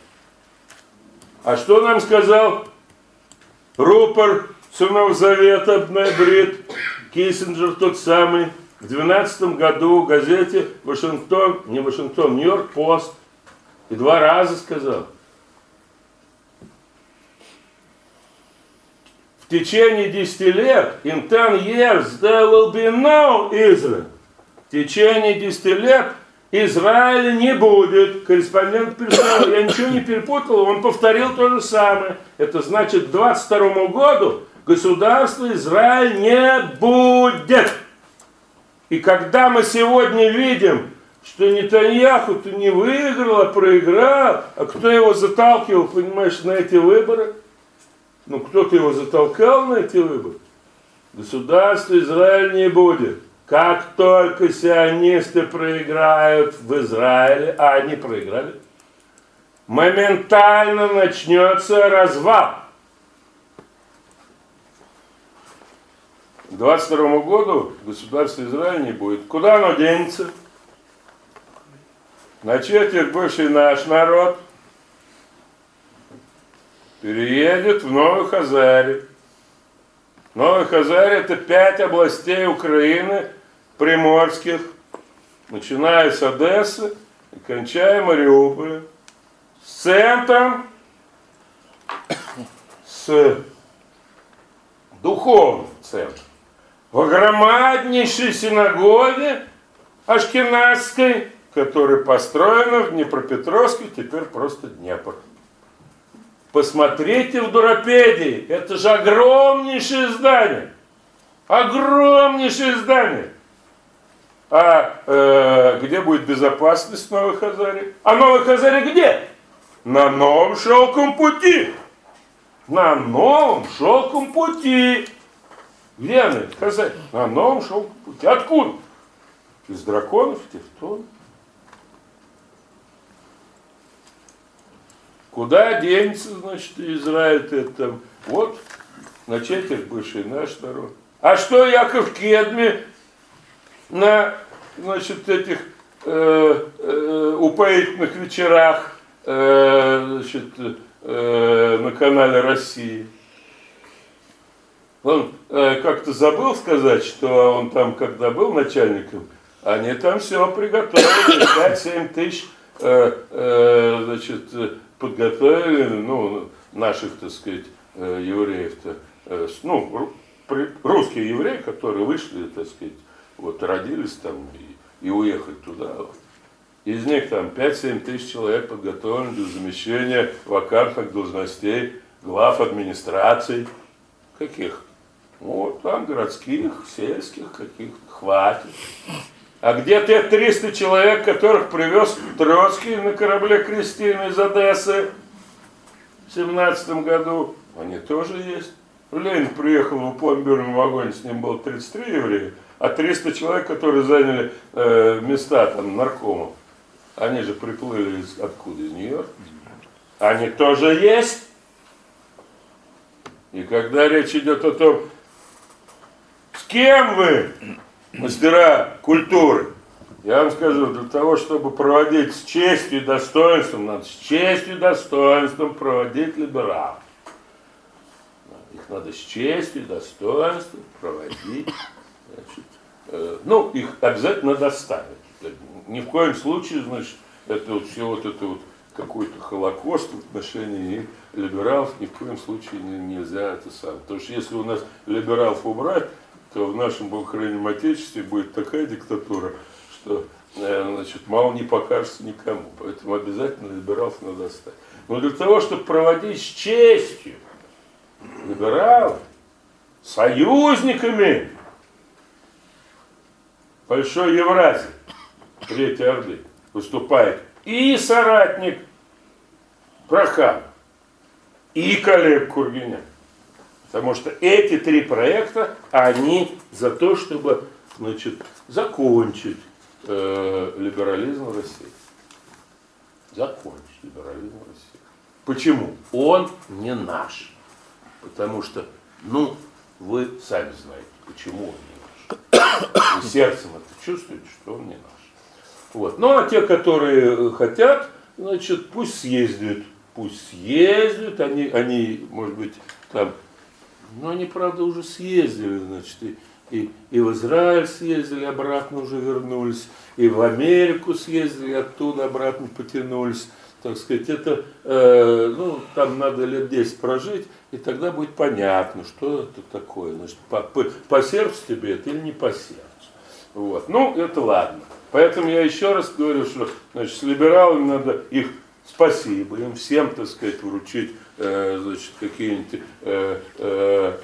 А что нам сказал рупор Сынов Завета, Бнайбрид, Киссинджер тот самый, в 12 году в газете Вашингтон, не Вашингтон, Нью-Йорк Пост, и два раза сказал. В течение 10 лет, in 10 years, there will be no Israel. В течение 10 лет Израиля не будет. Корреспондент пересказал, я ничего не перепутал, он повторил то же самое. Это значит, к 22 году государства Израиль не будет. И когда мы сегодня видим, что Нетаньяху-то не выиграл, а проиграл. А кто его заталкивал, понимаешь, на эти выборы? Ну, кто-то его затолкал на эти выборы. Государство Израиль не будет. Как только сионисты проиграют в Израиле, а они проиграли, моментально начнется развал. К 22 году государство Израиль не будет. Куда оно денется? Начертит бывший наш народ, переедет в Новый Хазарь. Новый Хазарь это пять областей Украины, приморских, начиная с Одессы и кончая Мариуполем, с центром, с духовным центром. В громаднейшей синагоге Ашкенадской которая построена в Днепропетровске, теперь просто Днепр. Посмотрите в Дуропедии, это же огромнейшее здание. Огромнейшее здание. А э, где будет безопасность в Новой Хазаре? А Новой Хазаре где? На новом шелком пути. На новом шелком пути. Где она, Хазарь? На новом шелком пути. Откуда? Из драконов, тефтонов. Куда денется, значит, Израиль это? Вот, на четверть бывший наш народ. А что Яков Кедми на, значит, этих э, э, упоительных вечерах, э, значит, э, на канале России? Он э, как-то забыл сказать, что он там, когда был начальником, они там все приготовили, 5-7 тысяч, э, э, значит, подготовили, ну, наших, так сказать, э, евреев-то, э, ну, русские евреи, которые вышли, так сказать, вот родились там и, и уехали туда. Из них там 5-7 тысяч человек подготовлены для замещения вакантных должностей глав администраций. Каких? Ну, там городских, сельских каких-то, хватит. А где те 300 человек, которых привез Троцкий на корабле Кристины из Одессы в 17 году? Они тоже есть. Ленин приехал в пломбирном вагоне, с ним было 33 еврея, а 300 человек, которые заняли э, места там наркомов, они же приплыли из, откуда? Из Нью-Йорка. Они тоже есть. И когда речь идет о том, с кем вы мастера культуры. Я вам скажу, для того, чтобы проводить с честью и достоинством, надо с честью и достоинством проводить либералов. Их надо с честью и достоинством проводить. Значит, ну, их обязательно доставить. Ни в коем случае, значит, это вот все вот это вот какой-то холокост в отношении либералов ни в коем случае нельзя это сам. Потому что если у нас либералов убрать, то в нашем богохранимом Отечестве будет такая диктатура, что э, значит, мало не покажется никому. Поэтому обязательно либералов надо оставить. Но для того, чтобы проводить с честью либералов, союзниками Большой Евразии, Третьей Орды, выступает и соратник Прохан, и Калеб Кургинян. Потому что эти три проекта, они за то, чтобы значит, закончить э, либерализм в России. Закончить либерализм в России. Почему? Он не наш. Потому что, ну, вы сами знаете, почему он Вы сердцем это чувствуете, что он не наш. Вот. Ну, а те, которые хотят, значит, пусть съездят. Пусть съездят, они, они может быть, там но они, правда, уже съездили, значит, и, и, и в Израиль съездили, обратно уже вернулись, и в Америку съездили, оттуда обратно потянулись. Так сказать, это, э, ну, там надо лет 10 прожить, и тогда будет понятно, что это такое. Значит, по, по, по сердцу тебе это или не по сердцу. Вот. Ну, это ладно. Поэтому я еще раз говорю, что значит, с либералами надо их спасибо, им всем, так сказать, вручить Э, значит, какие-нибудь э, э,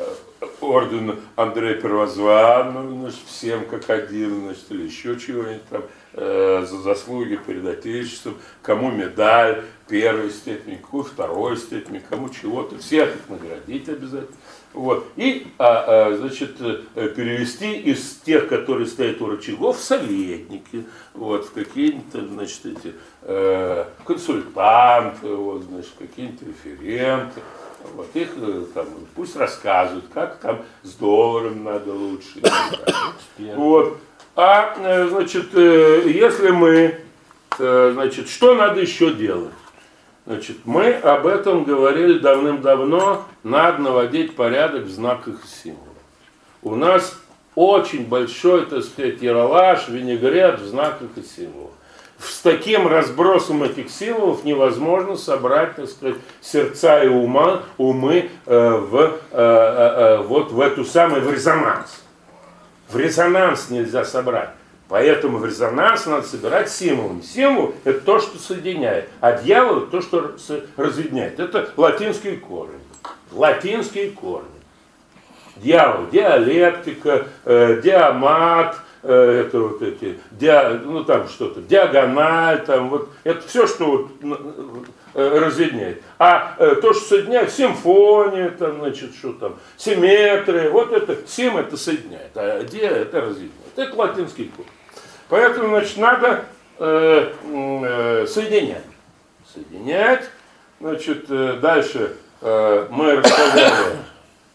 орден Андрея Первозванного, значит, всем как один, значит, или еще чего-нибудь там, э, за заслуги перед Отечеством, кому медаль первой степени, кому второй степени, кому чего-то, всех их наградить обязательно. Вот. И, а, а, значит, э, перевести из тех, которые стоят у рычагов, в советники, вот, в какие-нибудь, значит, эти э, консультанты, вот, значит, какие-нибудь референты. Вот, их э, там, пусть рассказывают, как там с долларом надо лучше. Вот. А, э, значит, если мы, значит, что надо еще делать? Значит, мы об этом говорили давным-давно, надо наводить порядок в знаках и символах. У нас очень большой, так сказать, яролаж, винегрет в знаках и символах. С таким разбросом этих символов невозможно собрать, так сказать, сердца и ума, умы э, в, э, э, э вот в эту самую, резонанс. В резонанс нельзя собрать. Поэтому в резонанс надо собирать символы. Символ – это то, что соединяет, а дьявол – то, что разъединяет. Это латинские корни. Латинские корни. Дьявол, диалектика, э, диамат, э, это вот эти, диа, ну там что-то, диагональ, там вот, это все, что вот, разъединяет. А э, то, что соединяет, симфония, там, значит, что там, симметрия, вот это, сим это соединяет, а диа это разъединяет. Это латинский корень. Поэтому, значит, надо э, э, соединять. Соединять. Значит, э, дальше э, мы рассказали,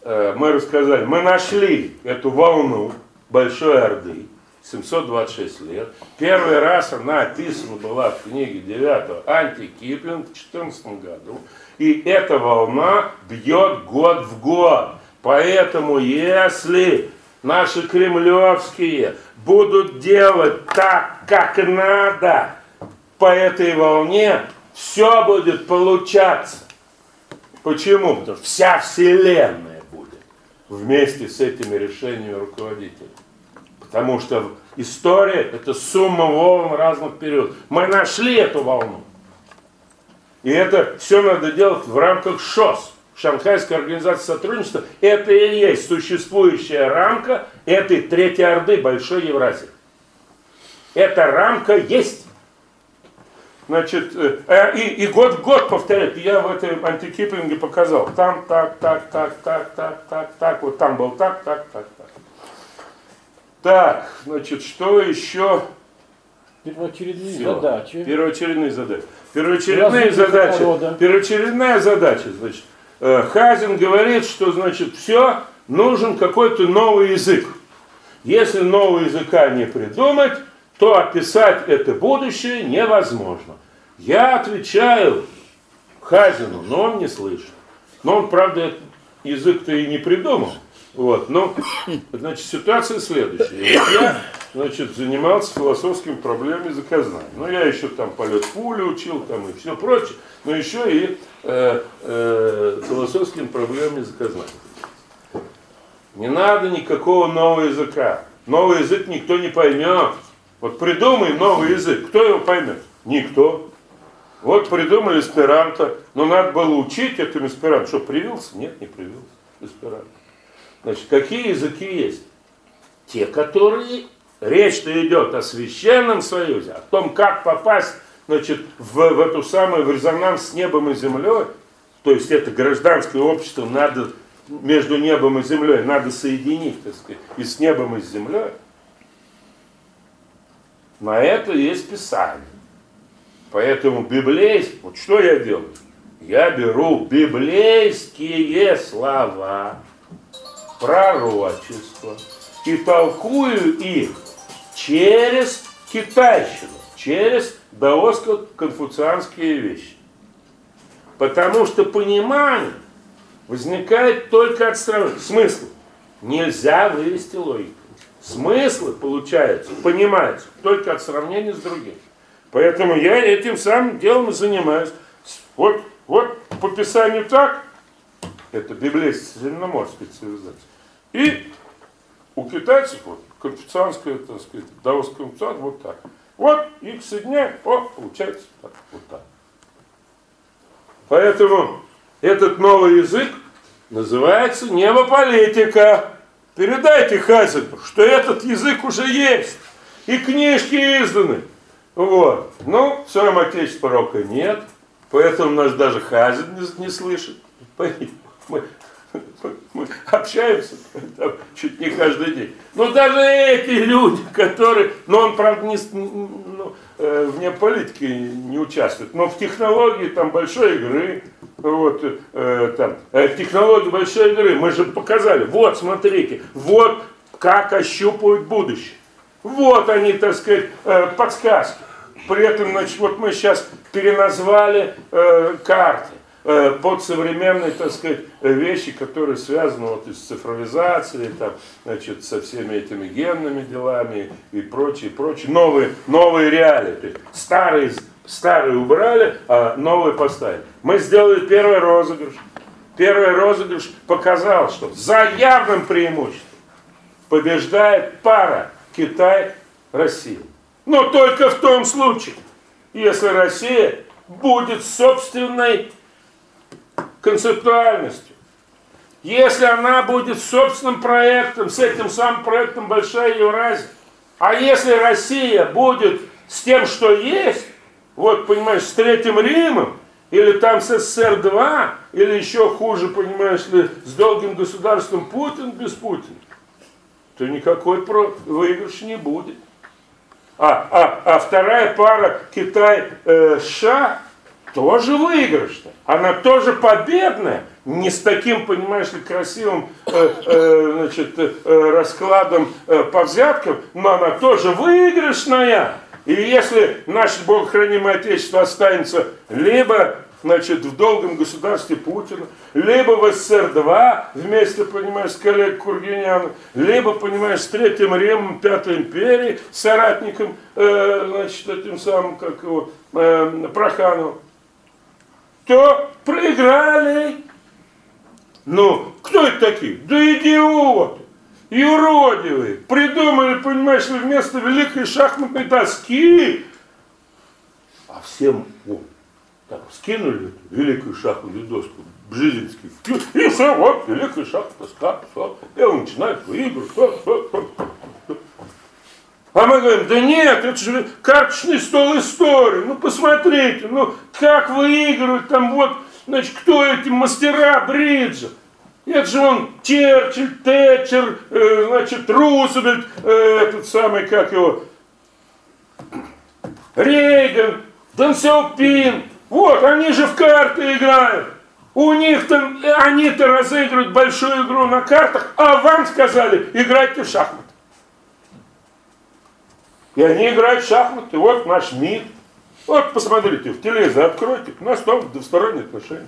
э, мы рассказали, мы нашли эту волну Большой Орды, 726 лет. Первый раз она описана была в книге 9 Антикиплинг в 14 году. И эта волна бьет год в год. Поэтому если наши кремлевские будут делать так, как надо, по этой волне, все будет получаться. Почему? Потому что вся Вселенная будет вместе с этими решениями руководителей. Потому что история – это сумма волн разных периодов. Мы нашли эту волну. И это все надо делать в рамках ШОС. Шанхайская организация сотрудничества, это и есть существующая рамка этой Третьей Орды Большой Евразии. Эта рамка есть. Значит, э, э, и, и год в год повторяют. Я в этой антикиплинге показал. Там так, так, так, так, так, так, так. Вот там был так, так, так, так. Так, значит, что еще? Первоочередные Все. задачи. Первоочередные задачи. Первоочередные задачи. Первоочередная задача, значит, Э, Хазин говорит, что значит все, нужен какой-то новый язык. Если нового языка не придумать, то описать это будущее невозможно. Я отвечаю Хазину, но он не слышит. Но он, правда, язык-то и не придумал. Вот, но, значит, ситуация следующая. Вот я, значит, занимался философскими проблемами языкознания. Ну, я еще там полет пули учил, там и все прочее, но еще и э, э, философскими проблемами языкознания. Не надо никакого нового языка. Новый язык никто не поймет. Вот придумай новый язык, кто его поймет? Никто. Вот придумали эсперанто, но надо было учить этим эсперанто. Что, привился? Нет, не привился эсперанто. Значит, какие языки есть? Те, которые речь-то идет о священном союзе, о том, как попасть значит, в, в эту самую в резонанс с небом и землей, то есть это гражданское общество надо между небом и землей надо соединить, так сказать, и с небом, и с землей. На это есть Писание. Поэтому библейский, вот что я делаю? Я беру библейские слова, пророчества и толкую их через китайщину, через даоско-конфуцианские вещи. Потому что понимание возникает только от сравнения. Смысл. Нельзя вывести логику. Смыслы, получается, понимаются только от сравнения с другим. Поэтому я этим самым делом и занимаюсь. Вот, вот по Писанию так, это библейско-средноморская цивилизация. И у китайцев вот конфуцианская, так сказать, даосская конфуцианская вот так. Вот их соединяют, о, получается так, вот так. Поэтому этот новый язык называется небополитика. Передайте Хазину, что этот язык уже есть. И книжки изданы. Вот. Ну, в своем отечестве порока нет. Поэтому нас даже Хазин не, слышит. Мы общаемся там, чуть не каждый день. Но даже эти люди, которые, но он, правда, не, ну, э, вне политики не участвует, но в технологии там большой игры, вот, э, там, э, технологии большой игры, мы же показали, вот, смотрите, вот как ощупывают будущее. Вот они, так сказать, э, подсказки. При этом, значит, вот мы сейчас переназвали э, карты. Э, под современные, так сказать, вещи, которые связаны вот с цифровизацией, там, значит, со всеми этими генными делами и прочее, прочее. Новые, новые реалии. То есть старые, старые убрали, а новые поставили. Мы сделали первый розыгрыш. Первый розыгрыш показал, что за явным преимуществом побеждает пара Китай Россия. Но только в том случае, если Россия будет собственной концептуальностью. Если она будет собственным проектом, с этим самым проектом Большая Евразия. А если Россия будет с тем, что есть, вот, понимаешь, с Третьим Римом, или там с СССР-2, или еще хуже, понимаешь ли, с долгим государством Путин без Путина, то никакой выигрыш не будет. А, а, а вторая пара Китай-США э, тоже выигрышная. Она тоже победная, не с таким, понимаешь ли, красивым э, э, значит, э, раскладом э, по взяткам, но она тоже выигрышная. И если наше богохранимое Отечество останется либо значит, в долгом государстве Путина, либо в СССР-2 вместе, понимаешь, с коллегой Кургиняном, либо, понимаешь, с Третьим Римом, Пятой империей, соратником, э, значит, этим самым, как его, э, Прохановым, то проиграли. Ну, кто это такие? Да идиоты юродивые, придумали, понимаешь вместо великой шахматной доски, а всем, о, так, скинули эту великую шахматную доску, Бжезинский, и все, вот, великая шахматная доска, и он начинает выигрывать. А мы говорим, да нет, это же карточный стол истории, ну посмотрите, ну как выигрывают там вот, значит, кто эти мастера бриджа, это же он Черчилль, Тэтчер, э, значит, Рузвельт, э, этот самый, как его, Рейган, Дэн Сяопин. Вот, они же в карты играют. У них там, они-то разыгрывают большую игру на картах, а вам сказали, играйте в шахматы. И они играют в шахматы. Вот наш МИД. Вот посмотрите, в телевизор откройте, у нас там двусторонние отношения.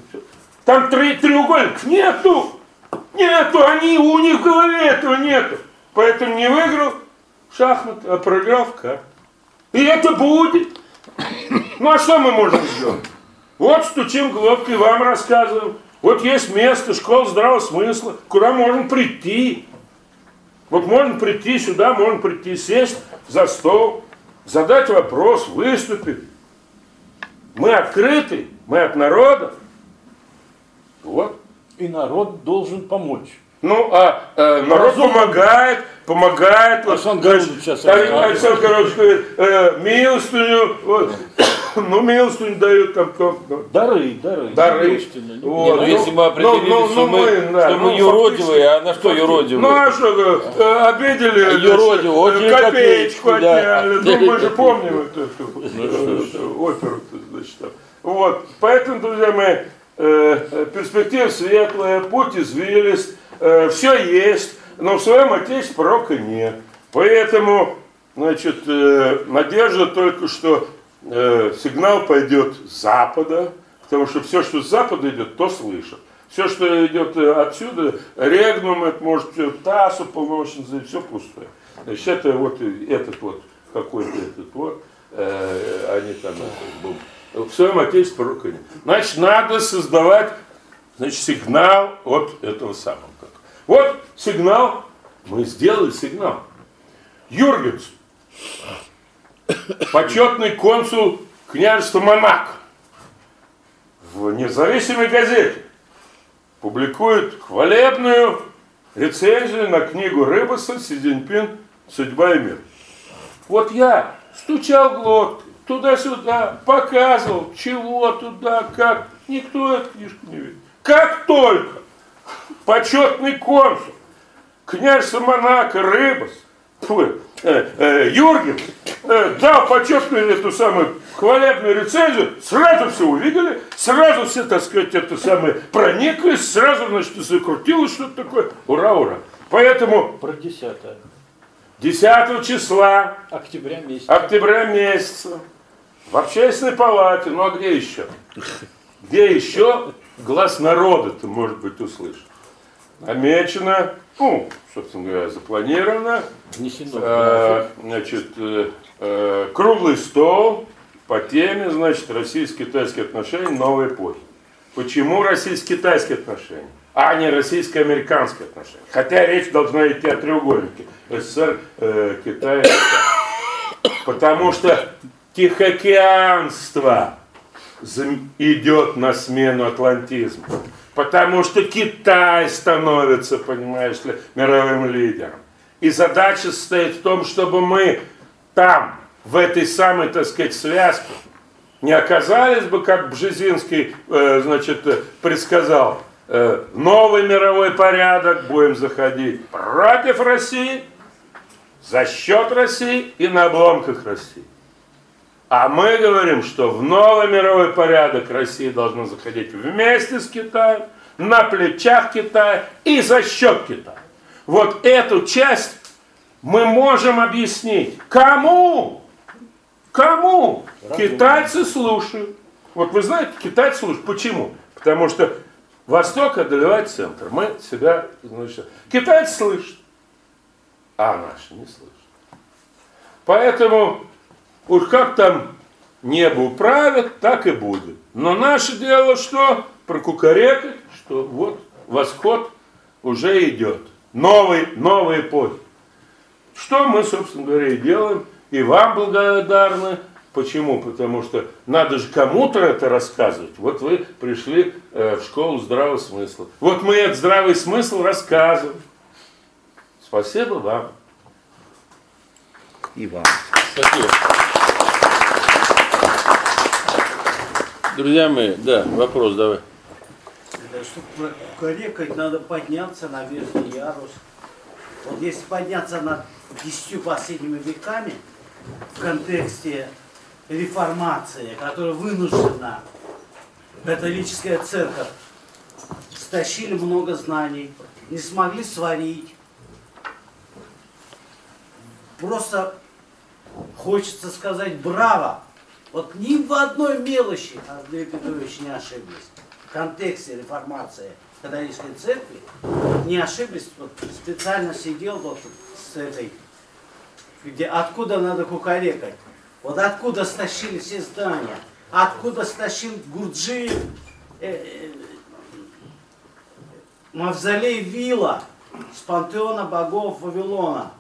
Там три треугольник нету. Нету, они, у них в голове этого нету. Поэтому не выиграл шахматы, а проиграл в карты. И это будет. Ну а что мы можем сделать? Вот стучим глубкой, вам рассказываем. Вот есть место, школа здравого смысла, куда можно прийти. Вот можно прийти сюда, можно прийти, сесть за стол, задать вопрос, выступить. Мы открыты, мы от народа. Вот и народ должен помочь. Ну, а э, народ Разумно. помогает, помогает. Александр Горович сейчас. Александр Горович говорит, э, милостыню, вот, ну, милостыню дают там кто. Дары, дары. Дары. Вот. Не, ну, если мы определили, ну, ну, что, мы, мы, да, что мы ну, юродивые, а на что юродивые? Ну, а что, э, обидели, юродивые, очень копеечку отняли. Да. Ну, мы же помним эту оперу, значит, Вот, поэтому, друзья мои, э, перспектива светлая, путь извилист, э, все есть, но в своем отечестве пророка нет. Поэтому, значит, э, надежда только, что э, сигнал пойдет с запада, потому что все, что с запада идет, то слышат. Все, что идет отсюда, регнум, это может все, ТАСС уполномочен, все пустое. Значит, это вот этот вот, какой-то этот вот, они там, это, в своем отечестве пророка нет. Значит, надо создавать значит, сигнал от этого самого. Вот сигнал, мы сделали сигнал. Юргенс, почетный консул княжества Монако, в независимой газете публикует хвалебную рецензию на книгу Рыбаса Си Цзиньпин «Судьба и мир». Вот я стучал глоткой, туда-сюда, показывал, чего туда, как. Никто эту книжку не видит. Как только почетный консул, князь Монако, Рыбас, фу, э, э, Юрген э, дал почетную эту самую хвалебную рецензию, сразу все увидели, сразу все, так сказать, это самое прониклись, сразу, значит, закрутилось что-то такое. Ура, ура. Поэтому... Про десятое. 10 числа. Октября месяца. Октября месяца. В общественной палате, ну а где еще? Где еще глаз народа ты, может быть, услышишь? Намечено, ну, собственно говоря, запланировано. Внесено. Э, значит, э, э, круглый стол по теме, значит, российско-китайские отношения новой эпохи. Почему российско-китайские отношения, а не российско-американские отношения? Хотя речь должна идти о треугольнике. СССР, э, Китай, Китай. Потому что Тихоокеанство идет на смену атлантизму. Потому что Китай становится, понимаешь ли, мировым лидером. И задача состоит в том, чтобы мы там, в этой самой, так сказать, связке, не оказались бы, как Бжезинский, э, значит, э, предсказал, э, новый мировой порядок будем заходить против России, за счет России и на обломках России. А мы говорим, что в новый мировой порядок Россия должна заходить вместе с Китаем, на плечах Китая и за счет Китая. Вот эту часть мы можем объяснить. Кому? Кому? Китайцы слушают. Вот вы знаете, китайцы слушают. Почему? Потому что Восток одолевает центр. Мы себя, значит, китайцы слышат, а наши не слышат. Поэтому уж как там небо управит, так и будет. Но наше дело что? Прокукарекать, что вот восход уже идет. Новый, новый эпохи. Что мы, собственно говоря, и делаем. И вам благодарны. Почему? Потому что надо же кому-то это рассказывать. Вот вы пришли э, в школу здравого смысла. Вот мы этот здравый смысл рассказываем. Спасибо вам. И вам. Спасибо. Друзья мои, да, вопрос давай. Чтобы кукарекать, надо подняться на верхний ярус. Вот если подняться над десятью последними веками в контексте реформации, которая вынуждена католическая церковь, стащили много знаний, не смогли сварить. Просто хочется сказать браво. Вот ни в одной мелочи Андрей Петрович не ошиблись. В контексте реформации католической церкви не ошиблись. Вот специально сидел вот с этой, где откуда надо кукарекать. Вот откуда стащили все здания. Откуда стащил Гурджиев э, э, мавзолей Вилла с пантеона богов Вавилона.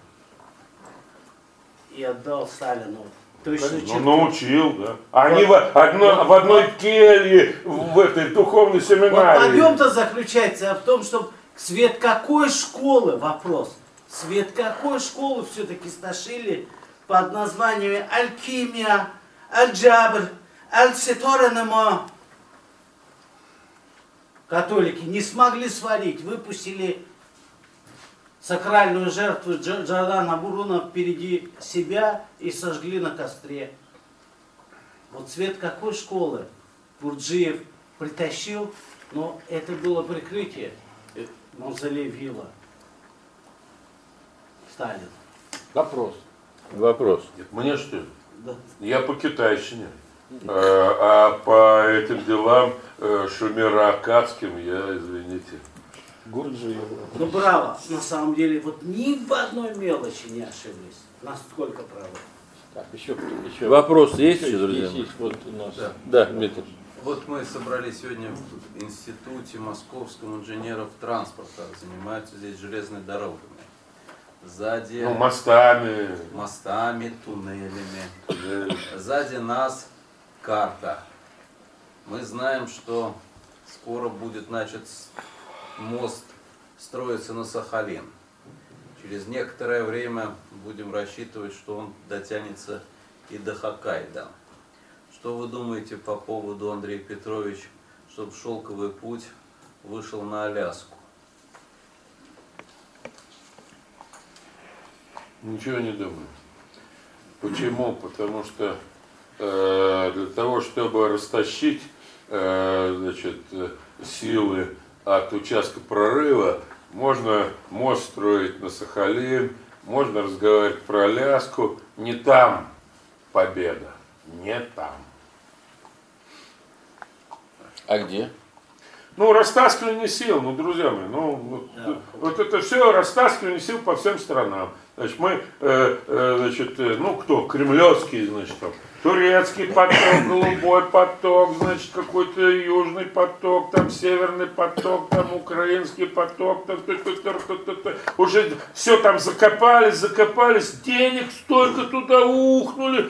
И отдал Сталину. Точно Ну, черту. научил, да. Они в, одно- в одной келье в этой духовной Вот семинарии. подъем-то заключается в том, что свет какой школы, вопрос, свет какой школы все-таки сташили под названиями Алькимия, Аль-Джабр, Аль-Ситоренемо. Католики не смогли сварить, выпустили сакральную жертву Дж- Джордана Буруна впереди себя и сожгли на костре. Вот цвет какой школы Бурджиев притащил, но это было прикрытие мавзолей Вилла. Сталин. Вопрос. Вопрос. Мне что ли? Да. Я по китайщине. Э, А по этим делам э, Шумера Акадским я, извините. Гурджиев. Ну браво, на самом деле, вот ни в одной мелочи не ошиблись. Насколько правы. Так, еще, еще. Вопрос есть Еще друзья? есть, есть. Вот у нас. Да. Да, Дмитрий. Вот мы собрались сегодня в Институте Московском инженеров транспорта. Занимаются здесь железными дорогами. Сзади Ну, мостами. мостами, туннелями. Сзади нас карта. Мы знаем, что скоро будет, значит, мост строиться на Сахалин. Через некоторое время будем рассчитывать, что он дотянется и до Хоккайдо. Что вы думаете по поводу, Андрей Петрович, чтобы шелковый путь вышел на Аляску? Ничего не думаю. Почему? Потому что э, для того, чтобы растащить э, значит, э, силы от участка прорыва, можно мост строить на Сахалин, можно разговаривать про Аляску. Не там победа, не там. А где? Ну, растаскивание сил, ну, друзья мои, ну, вот, Да. вот это все растаскивание сил по всем сторонам. Значит, мы, э, э, значит, э, ну, кто, кремлевские, значит, там, турецкий поток, голубой поток, значит, какой-то южный поток, там северный поток, там украинский поток, там, т- т- т- т- т- т. уже все там закопались, закопались, денег столько туда ухнули,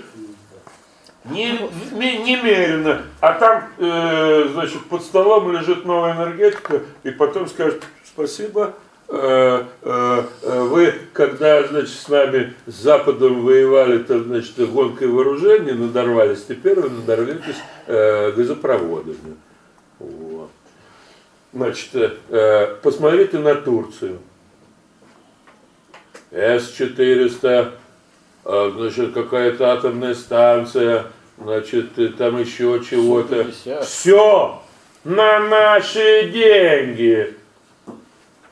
не, не- немерено. А там, э, значит, под столом лежит новая энергетика, и потом скажет, спасибо, вы, когда, значит, с нами, с Западом воевали, там, значит, гонкой вооружений, надорвались, теперь вы надорветесь э, газопроводами. Вот. Значит, э, посмотрите на Турцию. С-400, а, значит, какая-то атомная станция, значит, там еще чего-то. Су-50. Все на наши деньги.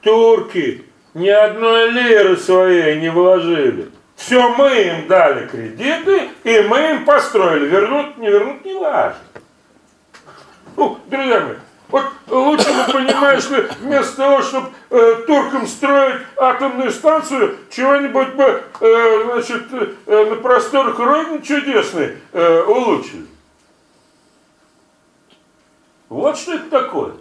Турки ни одной лиры своей не вложили. Все мы им дали кредиты, и мы им построили. Вернут, не вернут, не важно. Ну, друзья мои, вот лучше бы, понимаешь ли, вместо того, чтобы э, туркам строить атомную станцию, чего-нибудь бы, э, значит, э, на просторах Родины чудесной э, улучшили. Вот что это такое.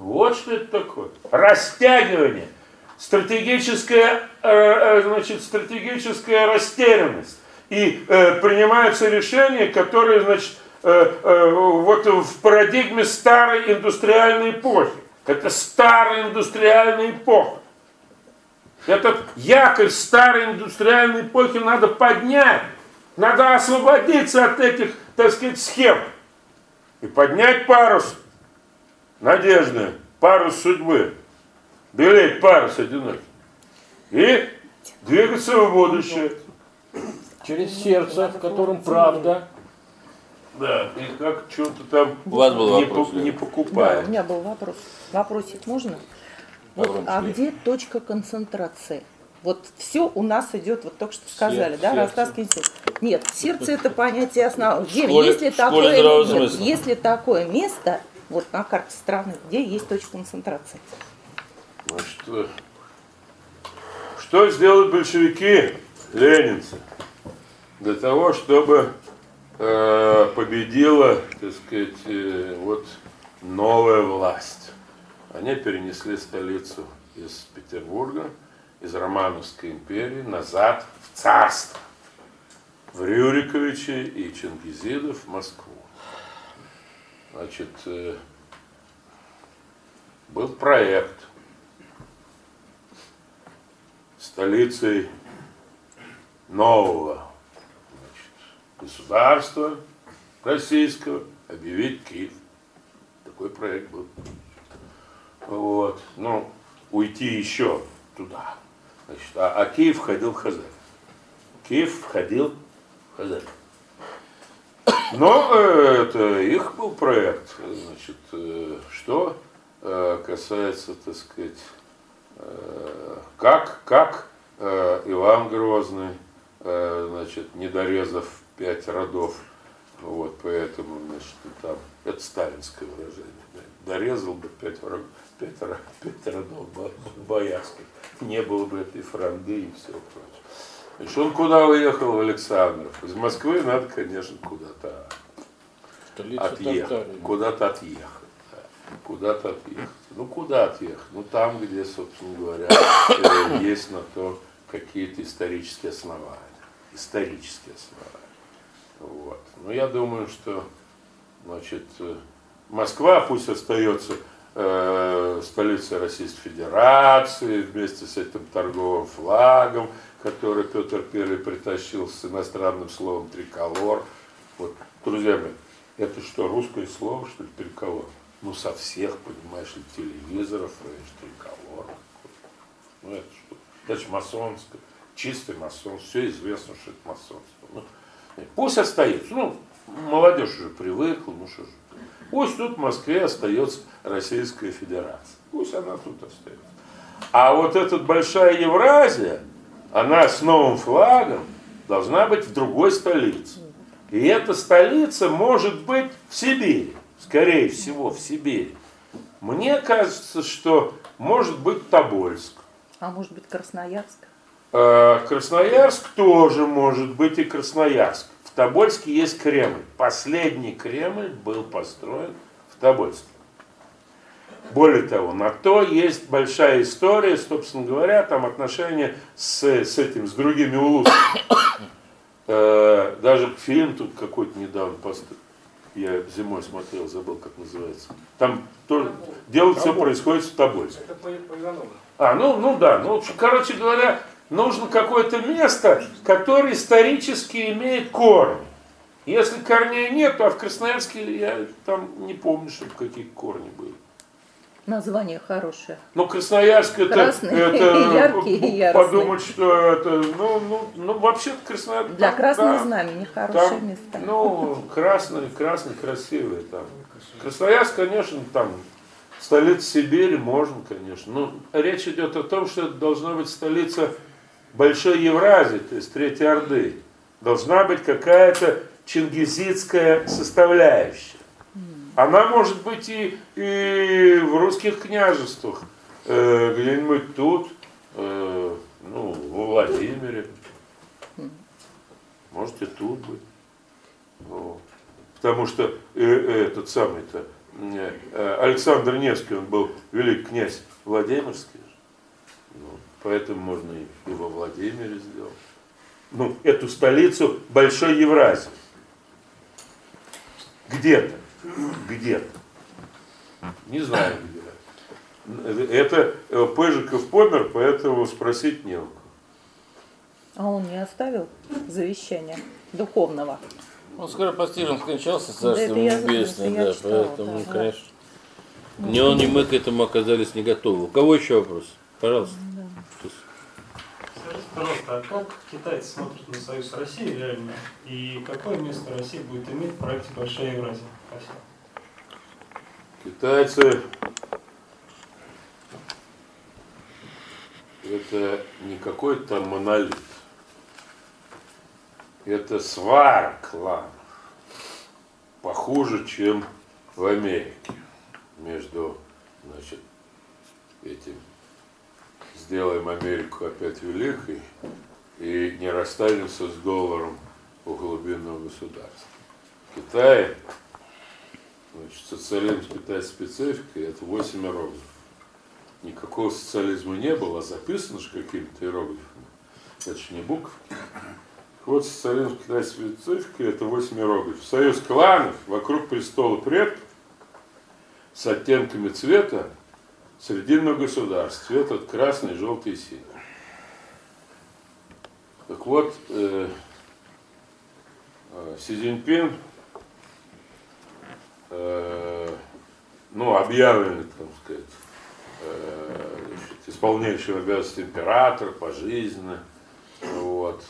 Вот что это такое. Растягивание. Стратегическая, э, э, значит, стратегическая растерянность. И э, принимаются решения, которые, значит, вот в парадигме старой индустриальной эпохи. Это старая индустриальная эпоха. Этот якорь старой индустриальной эпохи надо поднять. Надо освободиться от этих, так сказать, схем. И поднять парус надежды, парус судьбы. Белеть парус одинокий. И двигаться в будущее. Через сердце, в котором правда. Да, и как что-то там У вас был не, вопрос, по- не Да, покупаем. у меня был вопрос. Вопросик можно? Вот, а где точка концентрации? Вот все у нас идет, вот только что сказали, да, сердце. Рассказ институт. Нет, сердце это понятие основное. Где, школе- если, такое, нет, если такое место, вот на карте страны, где есть точка концентрации? Значит, э, что сделают большевики, ленинцы, для того, чтобы э, победила, так сказать, э, вот новая власть? Они перенесли столицу из Петербурга, из Романовской империи назад в царство, в Рюриковичи и Чингизидов в Москву. Значит, э, был проект столицей нового значит, государства российского объявить Киев. Такой проект был. Вот. Ну, уйти еще туда. Значит, а, а Киев входил в Хазарь. Киев входил в Хазарь. Но э, это их был проект. Значит, э, что э, касается, так сказать, как, как Иван Грозный, значит, не дорезав пять родов, вот, поэтому, значит, там, это сталинское выражение, дорезал бы пять, враг- пять, пять родов бо- боярских, не было бы этой франды и все прочее. Значит, он куда уехал в Александров? Из Москвы надо, конечно, куда-то отъехать, куда-то отъехать. да. Куда-то отъехать. Ну, куда отъехать? Ну, там, где, собственно говоря, э, есть на то какие-то исторические основания. Исторические основания. Вот. Но я думаю, что, значит, э, Москва пусть остается э, столицей Российской Федерации вместе с этим торговым флагом, который Петр I притащил с иностранным словом триколор. Вот, друзья мои, это что, русское слово, что ли, триколор? Ну, со всех, понимаешь ли, телевизоров, раньше триколор. Ну, это что? Это же масонское, чистый масон, все известно, что это масонство. Ну, пусть остается. Ну, молодежь уже привыкла, ну что же. Пусть тут в Москве остается Российская Федерация. Пусть она тут остается. А вот эта большая Евразия, она с новым флагом должна быть в другой столице. И эта столица может быть в Сибири, скорее всего, в Сибири. Мне кажется, что может быть Тобольск. А может быть Красноярск? Э, Красноярск тоже может быть и Красноярск. Тобольске есть Кремль. Последний Кремль был построен в Тобольске. Более того, на то есть большая история, собственно говоря, там отношения с, с этим, с другими улусами. Э, даже фильм тут какой-то недавно построен. Я зимой смотрел, забыл, как называется. Там тоже дело все происходит в Тобольске. Это по, по. А, ну, ну да, ну, короче говоря, нужно какое-то место, которое исторически имеет корни. Если корней нет, то а в Красноярске я там не помню, чтобы какие корни были. Название хорошее. Ну, Красноярск это, Красный, это яркий и яростный. подумать, что это, ну, ну, ну вообще-то Красноярск. Для там, Красного да, Знамени хорошее там, место. Ну, красный, красный, красивый там. Красноярск, конечно, там столица Сибири, можно, конечно. Но речь идет о том, что это должна быть столица Большой Евразии, то есть Третьей Орды. Должна быть какая-то чингизидская составляющая. Она может быть и, и в русских княжествах, э, где-нибудь тут, э, ну, во Владимире. Может и тут быть. Вот. Потому что э, э, этот самый-то э, э, Александр Невский, он был великий князь Владимирский. Ну, поэтому можно и, во Владимире сделать. Ну, эту столицу Большой Евразии. Где-то. Где-то. Не знаю где. Это э, Пыжиков помер, поэтому спросить не у кого. А он не оставил завещания духовного? Он скоро постижен скончался, Да, царство я- небесное, да, читала, поэтому, да. конечно, ни он, ни мы к этому оказались не готовы. У кого еще вопрос? Пожалуйста. Пожалуйста, а как китайцы смотрят на союз России реально? И какое место Россия будет иметь в проекте Большая Евразия? Спасибо. Китайцы это не какой-то монолит. Это кланов. Похуже, чем в Америке. Между, значит, этим сделаем Америку опять великой и не расстанемся с долларом у глубинного государства. В Китае Значит, социализм Китая специфика, это 8 иероглифов. Никакого социализма не было, а записано же какими-то иероглифами. Же не буквы. Вот социализм Китая специфика, это 8 иероглифов. Союз кланов вокруг престола предков с оттенками цвета срединного государства. Цвет от красный, желтый и синий. Так вот, э, э, Си Цзиньпин э, ну, объявленный, так сказать, э, исполняющий обязанности император пожизненно. Вот.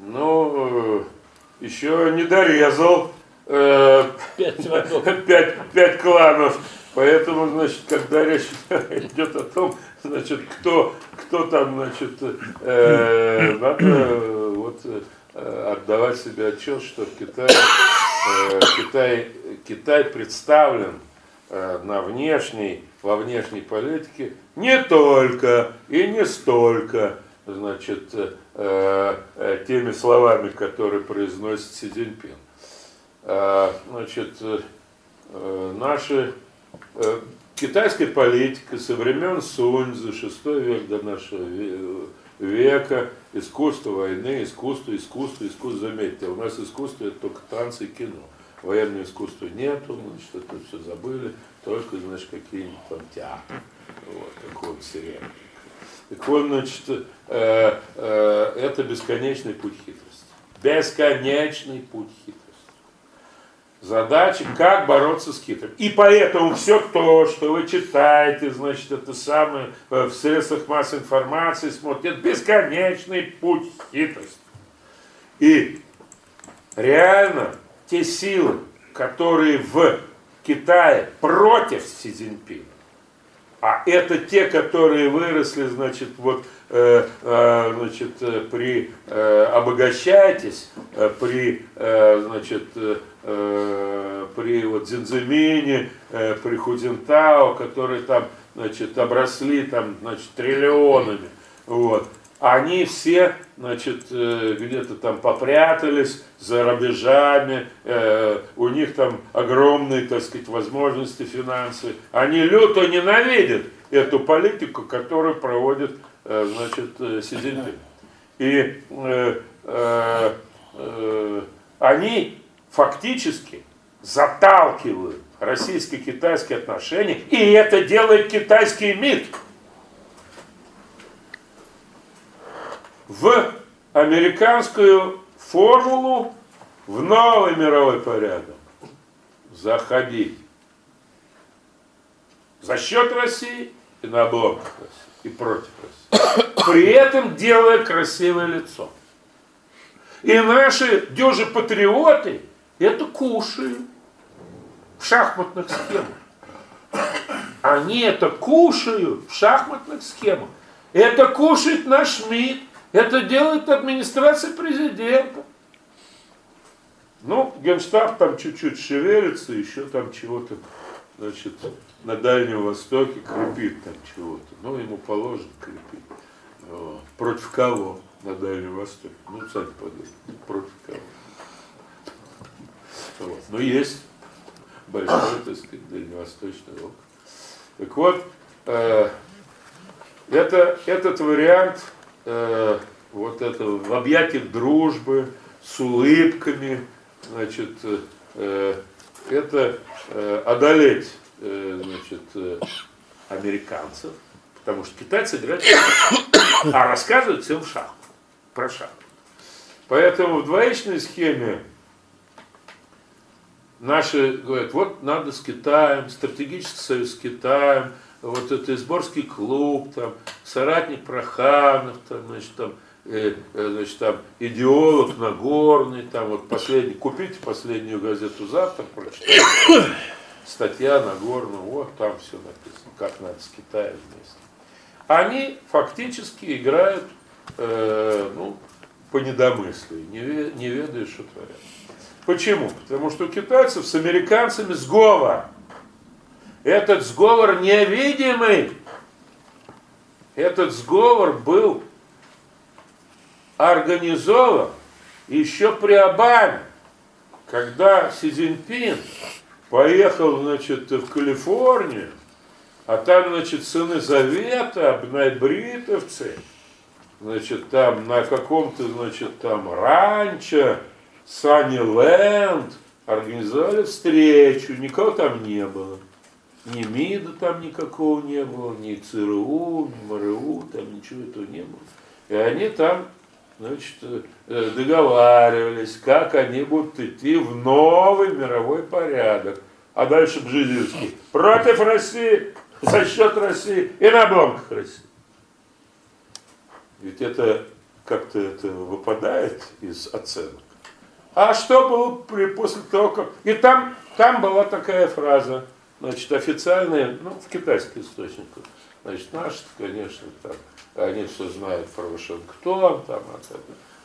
Но э, еще не дорезал э, пять, пять кланов. Поэтому, значит, когда речь идет о том, значит, кто, кто там, значит, э, надо э, вот э, отдавать себе отчет, что в Китае, э, Китай, Китай представлен э, на внешней, во внешней политике не только и не столько, значит, э, э, теми словами, которые произносит Си Цзиньпин. А, значит, э, э, наши э, китайская политика со времен Суньцзы, 6 век до нашего ве- века, искусство войны, искусство, искусство, искусство, заметьте, у нас искусство это только танцы и кино. Военного искусства нету, значит, это все забыли, только, значит, какие-нибудь там театры, вот, вот сериал. Так вот, значит, э, э, это бесконечный путь хитрости. Бесконечный путь хитрости. Задача, как бороться с хитрым. И поэтому все то, что вы читаете, значит, это самое э, в средствах массовой информации смотрите, это бесконечный путь хитрости. И реально те силы, которые в Китае против Си Цзиньпина, а это те, которые выросли, значит, вот, э, э, значит, при обогащайтесь, э, при, значит, э, при вот Дзинзимине, э, при Худинтао, которые там, значит, обросли там, значит, триллионами, вот. они все, значит, э, где-то там попрятались за рубежами, у них там огромные, так сказать, возможности финансовые. Они люто ненавидят эту политику, которую проводит, значит, Си Цзиньпин. И э, э, э, они фактически заталкивают российско-китайские отношения, и это делает китайский МИД. в американскую формулу, в новый мировой порядок заходить за счет России и на России, и против России. При этом делая красивое лицо. И наши дюжи патриоты это кушают в шахматных схемах. Они это кушают в шахматных схемах. Это кушает наш МИД, это делает администрация президента. Ну, генштаб там чуть-чуть шевелится, еще там чего-то, значит, на Дальнем Востоке крепит там чего-то. Ну, ему положено крепить. Против кого на Дальнем Востоке? Ну, сами подумайте, против кого. Вот. Но есть большой, так сказать, дальневосточный округ. Так вот, э, это, этот вариант э, вот это в объятиях дружбы, с улыбками, значит, э, это э, одолеть, э, значит, э, американцев, потому что китайцы играют а рассказывают всем шаг, про шаг. Поэтому в двоичной схеме наши говорят, вот надо с Китаем, стратегический союз с Китаем, вот это Изборский клуб, там, соратник Проханов, там, значит, там, э, э, значит, там, идеолог Нагорный, там, вот последний, купите последнюю газету завтра, прочитайте, статья Нагорного, вот там все написано, как надо с Китаем вместе. Они фактически играют, э, ну, по недомыслию, не, не ведая, что творят. Почему? Потому что у китайцев с американцами сговор. Этот сговор невидимый. Этот сговор был организован еще при Обаме, когда Си Цзиньпин поехал, значит, в Калифорнию, а там, значит, сыны Завета, бритовцы, значит, там на каком-то, значит, там ранчо, Санни Лэнд, организовали встречу, никого там не было ни МИДа там никакого не было, ни ЦРУ, ни МРУ, там ничего этого не было. И они там, значит, э, договаривались, как они будут идти в новый мировой порядок. А дальше Бжезинский. Против России, за счет России и на обломках России. Ведь это как-то это выпадает из оценок. А что было при, после того, как... И там, там была такая фраза – Значит, официальные, ну, в китайских источниках, значит, наши, конечно, там, они все знают про Вашингтон, там,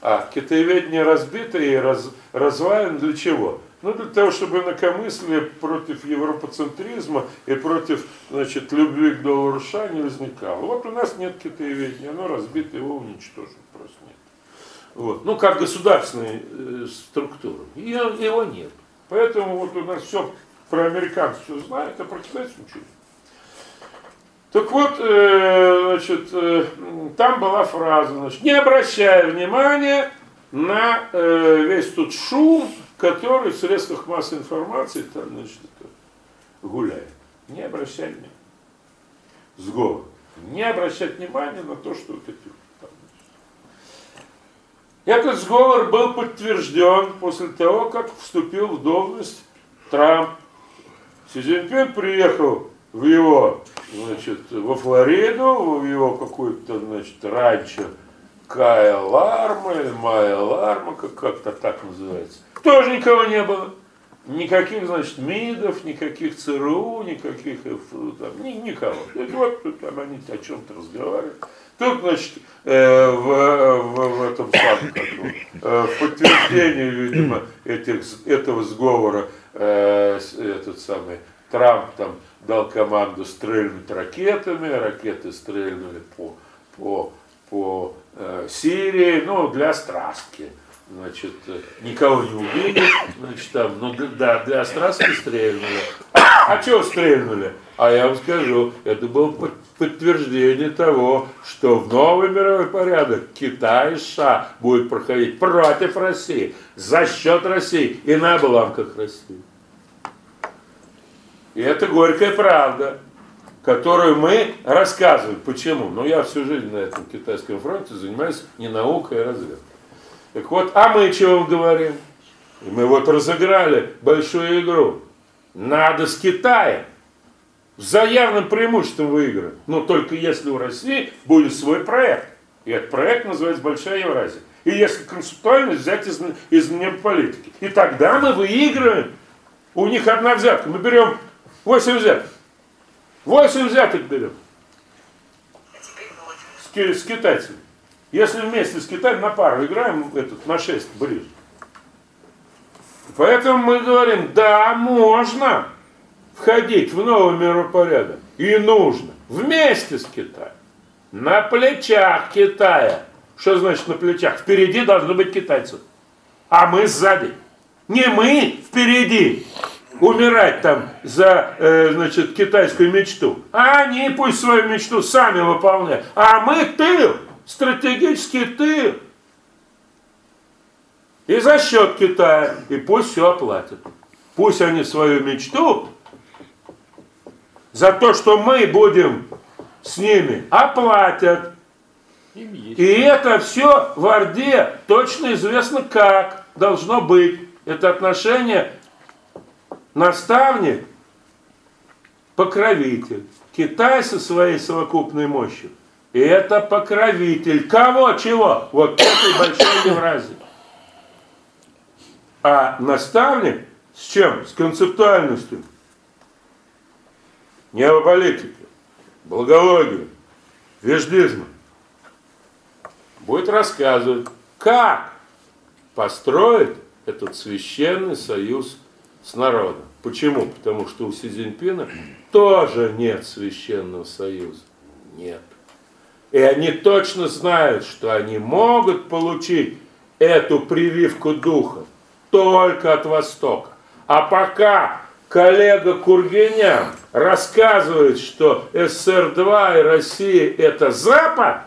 а, а китаеведение разбито и раз, развалено для чего? Ну, для того, чтобы инакомыслие против европоцентризма и против, значит, любви к доллару США не возникало. Вот у нас нет китаеведения, оно разбито, его уничтожено просто. Вот. Ну, как государственной э, структуры. Ее, его нет. Поэтому вот у нас все про американцев все знает, а про китайцев ничего. Так вот, э, значит, э, там была фраза, значит, не обращая внимания на э, весь тот шум, который в средствах массовой информации там, значит, гуляет. Не обращай внимания. Сговор. Не обращать внимания на то, что вот эти Этот сговор был подтвержден после того, как вступил в должность Трамп Си Цзиньпин приехал в его, значит, во Флориду, в его какую-то, значит, ранчо Кая Ларма или Майя Ларма, как- как-то так называется. Тоже никого не было. Никаких, значит, МИДов, никаких ЦРУ, никаких там, ни, никого. И вот там они о чем-то разговаривают. Тут, значит, э, в, в, в этом самом, э, в подтверждение, видимо, этих, этого сговора э, этот самый Трамп там дал команду стрельнуть ракетами, ракеты стрельнули по, по по Сирии, ну, для страстки. Значит, никого не убили, значит, там, ну, да, для страстки стрельнули. А чего стрельнули? А я вам скажу, это было подтверждение того, что в новый мировой порядок Китай и США будет проходить против России, за счет России и на обломках России. И это горькая правда, которую мы рассказываем. Почему? Ну, я всю жизнь на этом китайском фронте занимаюсь не наукой, а разведкой. Так вот, а мы чего говорим? И мы вот разыграли большую игру. Надо с Китаем с заявным преимуществом выиграть. Но только если у России будет свой проект. И этот проект называется Большая Евразия. И если концептуально взять из, из политики. И тогда мы выигрываем. У них одна взятка. Мы берем 8 взяток. 8 взяток берем. С, с китайцами. Если вместе с Китаем на пару играем, этот, на 6 ближе. Поэтому мы говорим, да, можно входить в новый миропорядок. И нужно. Вместе с Китаем. На плечах Китая. Что значит на плечах? Впереди должны быть китайцы. А мы сзади. Не мы впереди умирать там за э, значит, китайскую мечту. А они пусть свою мечту сами выполняют. А мы тыл, стратегический тыл. И за счет Китая. И пусть все оплатят. Пусть они свою мечту за то, что мы будем с ними, оплатят. И это все в Орде точно известно как должно быть. Это отношение наставник, покровитель. Китай со своей совокупной мощью. И это покровитель. Кого? Чего? Вот этой большой Евразии. А наставник с чем? С концептуальностью. Неополитики, благологию, веждизма. Будет рассказывать, как построить этот священный союз с народом. Почему? Потому что у Си Цзиньпина тоже нет священного союза. Нет. И они точно знают, что они могут получить эту прививку духа только от Востока. А пока коллега Кургинян рассказывает, что СССР-2 и Россия это Запад,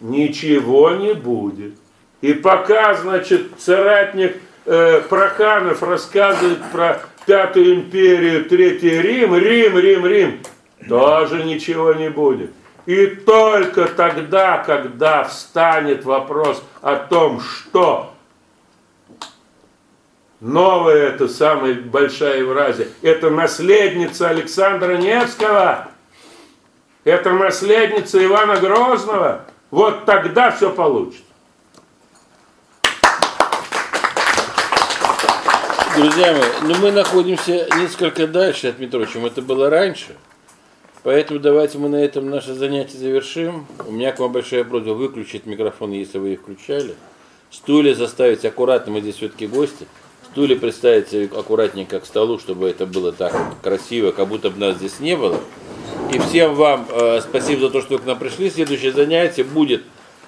ничего не будет. И пока, значит, царатник э, Проханов рассказывает про Пятую империю, Третий Рим, Рим, Рим, Рим, тоже ничего не будет. И только тогда, когда встанет вопрос о том, что новая это самая большая Евразия, это наследница Александра Невского, это наследница Ивана Грозного, вот тогда все получится. Друзья мои, ну мы находимся несколько дальше от метро, чем это было раньше. Поэтому давайте мы на этом наше занятие завершим. У меня к вам большая просьба выключить микрофон, если вы их включали. Стулья заставить аккуратно, мы здесь все-таки гости. Стулья представить аккуратненько к столу, чтобы это было так красиво, как будто бы нас здесь не было. И всем вам э, спасибо за то, что вы к нам пришли. Следующее занятие будет,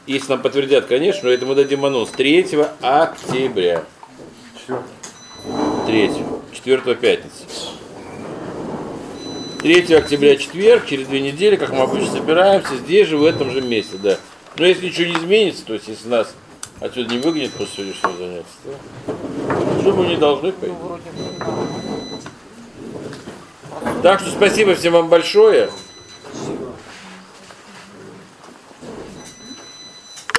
если нам подтвердят, конечно, но это мы дадим анонс 3 октября. 3. 4 пятница. 3 октября четверг, через две недели, как мы обычно собираемся, здесь же, в этом же месте, да. Но если ничего не изменится, то есть если нас отсюда не выгонят после сегодняшнего занятия, то что мы не должны пойти. Так что спасибо всем вам большое.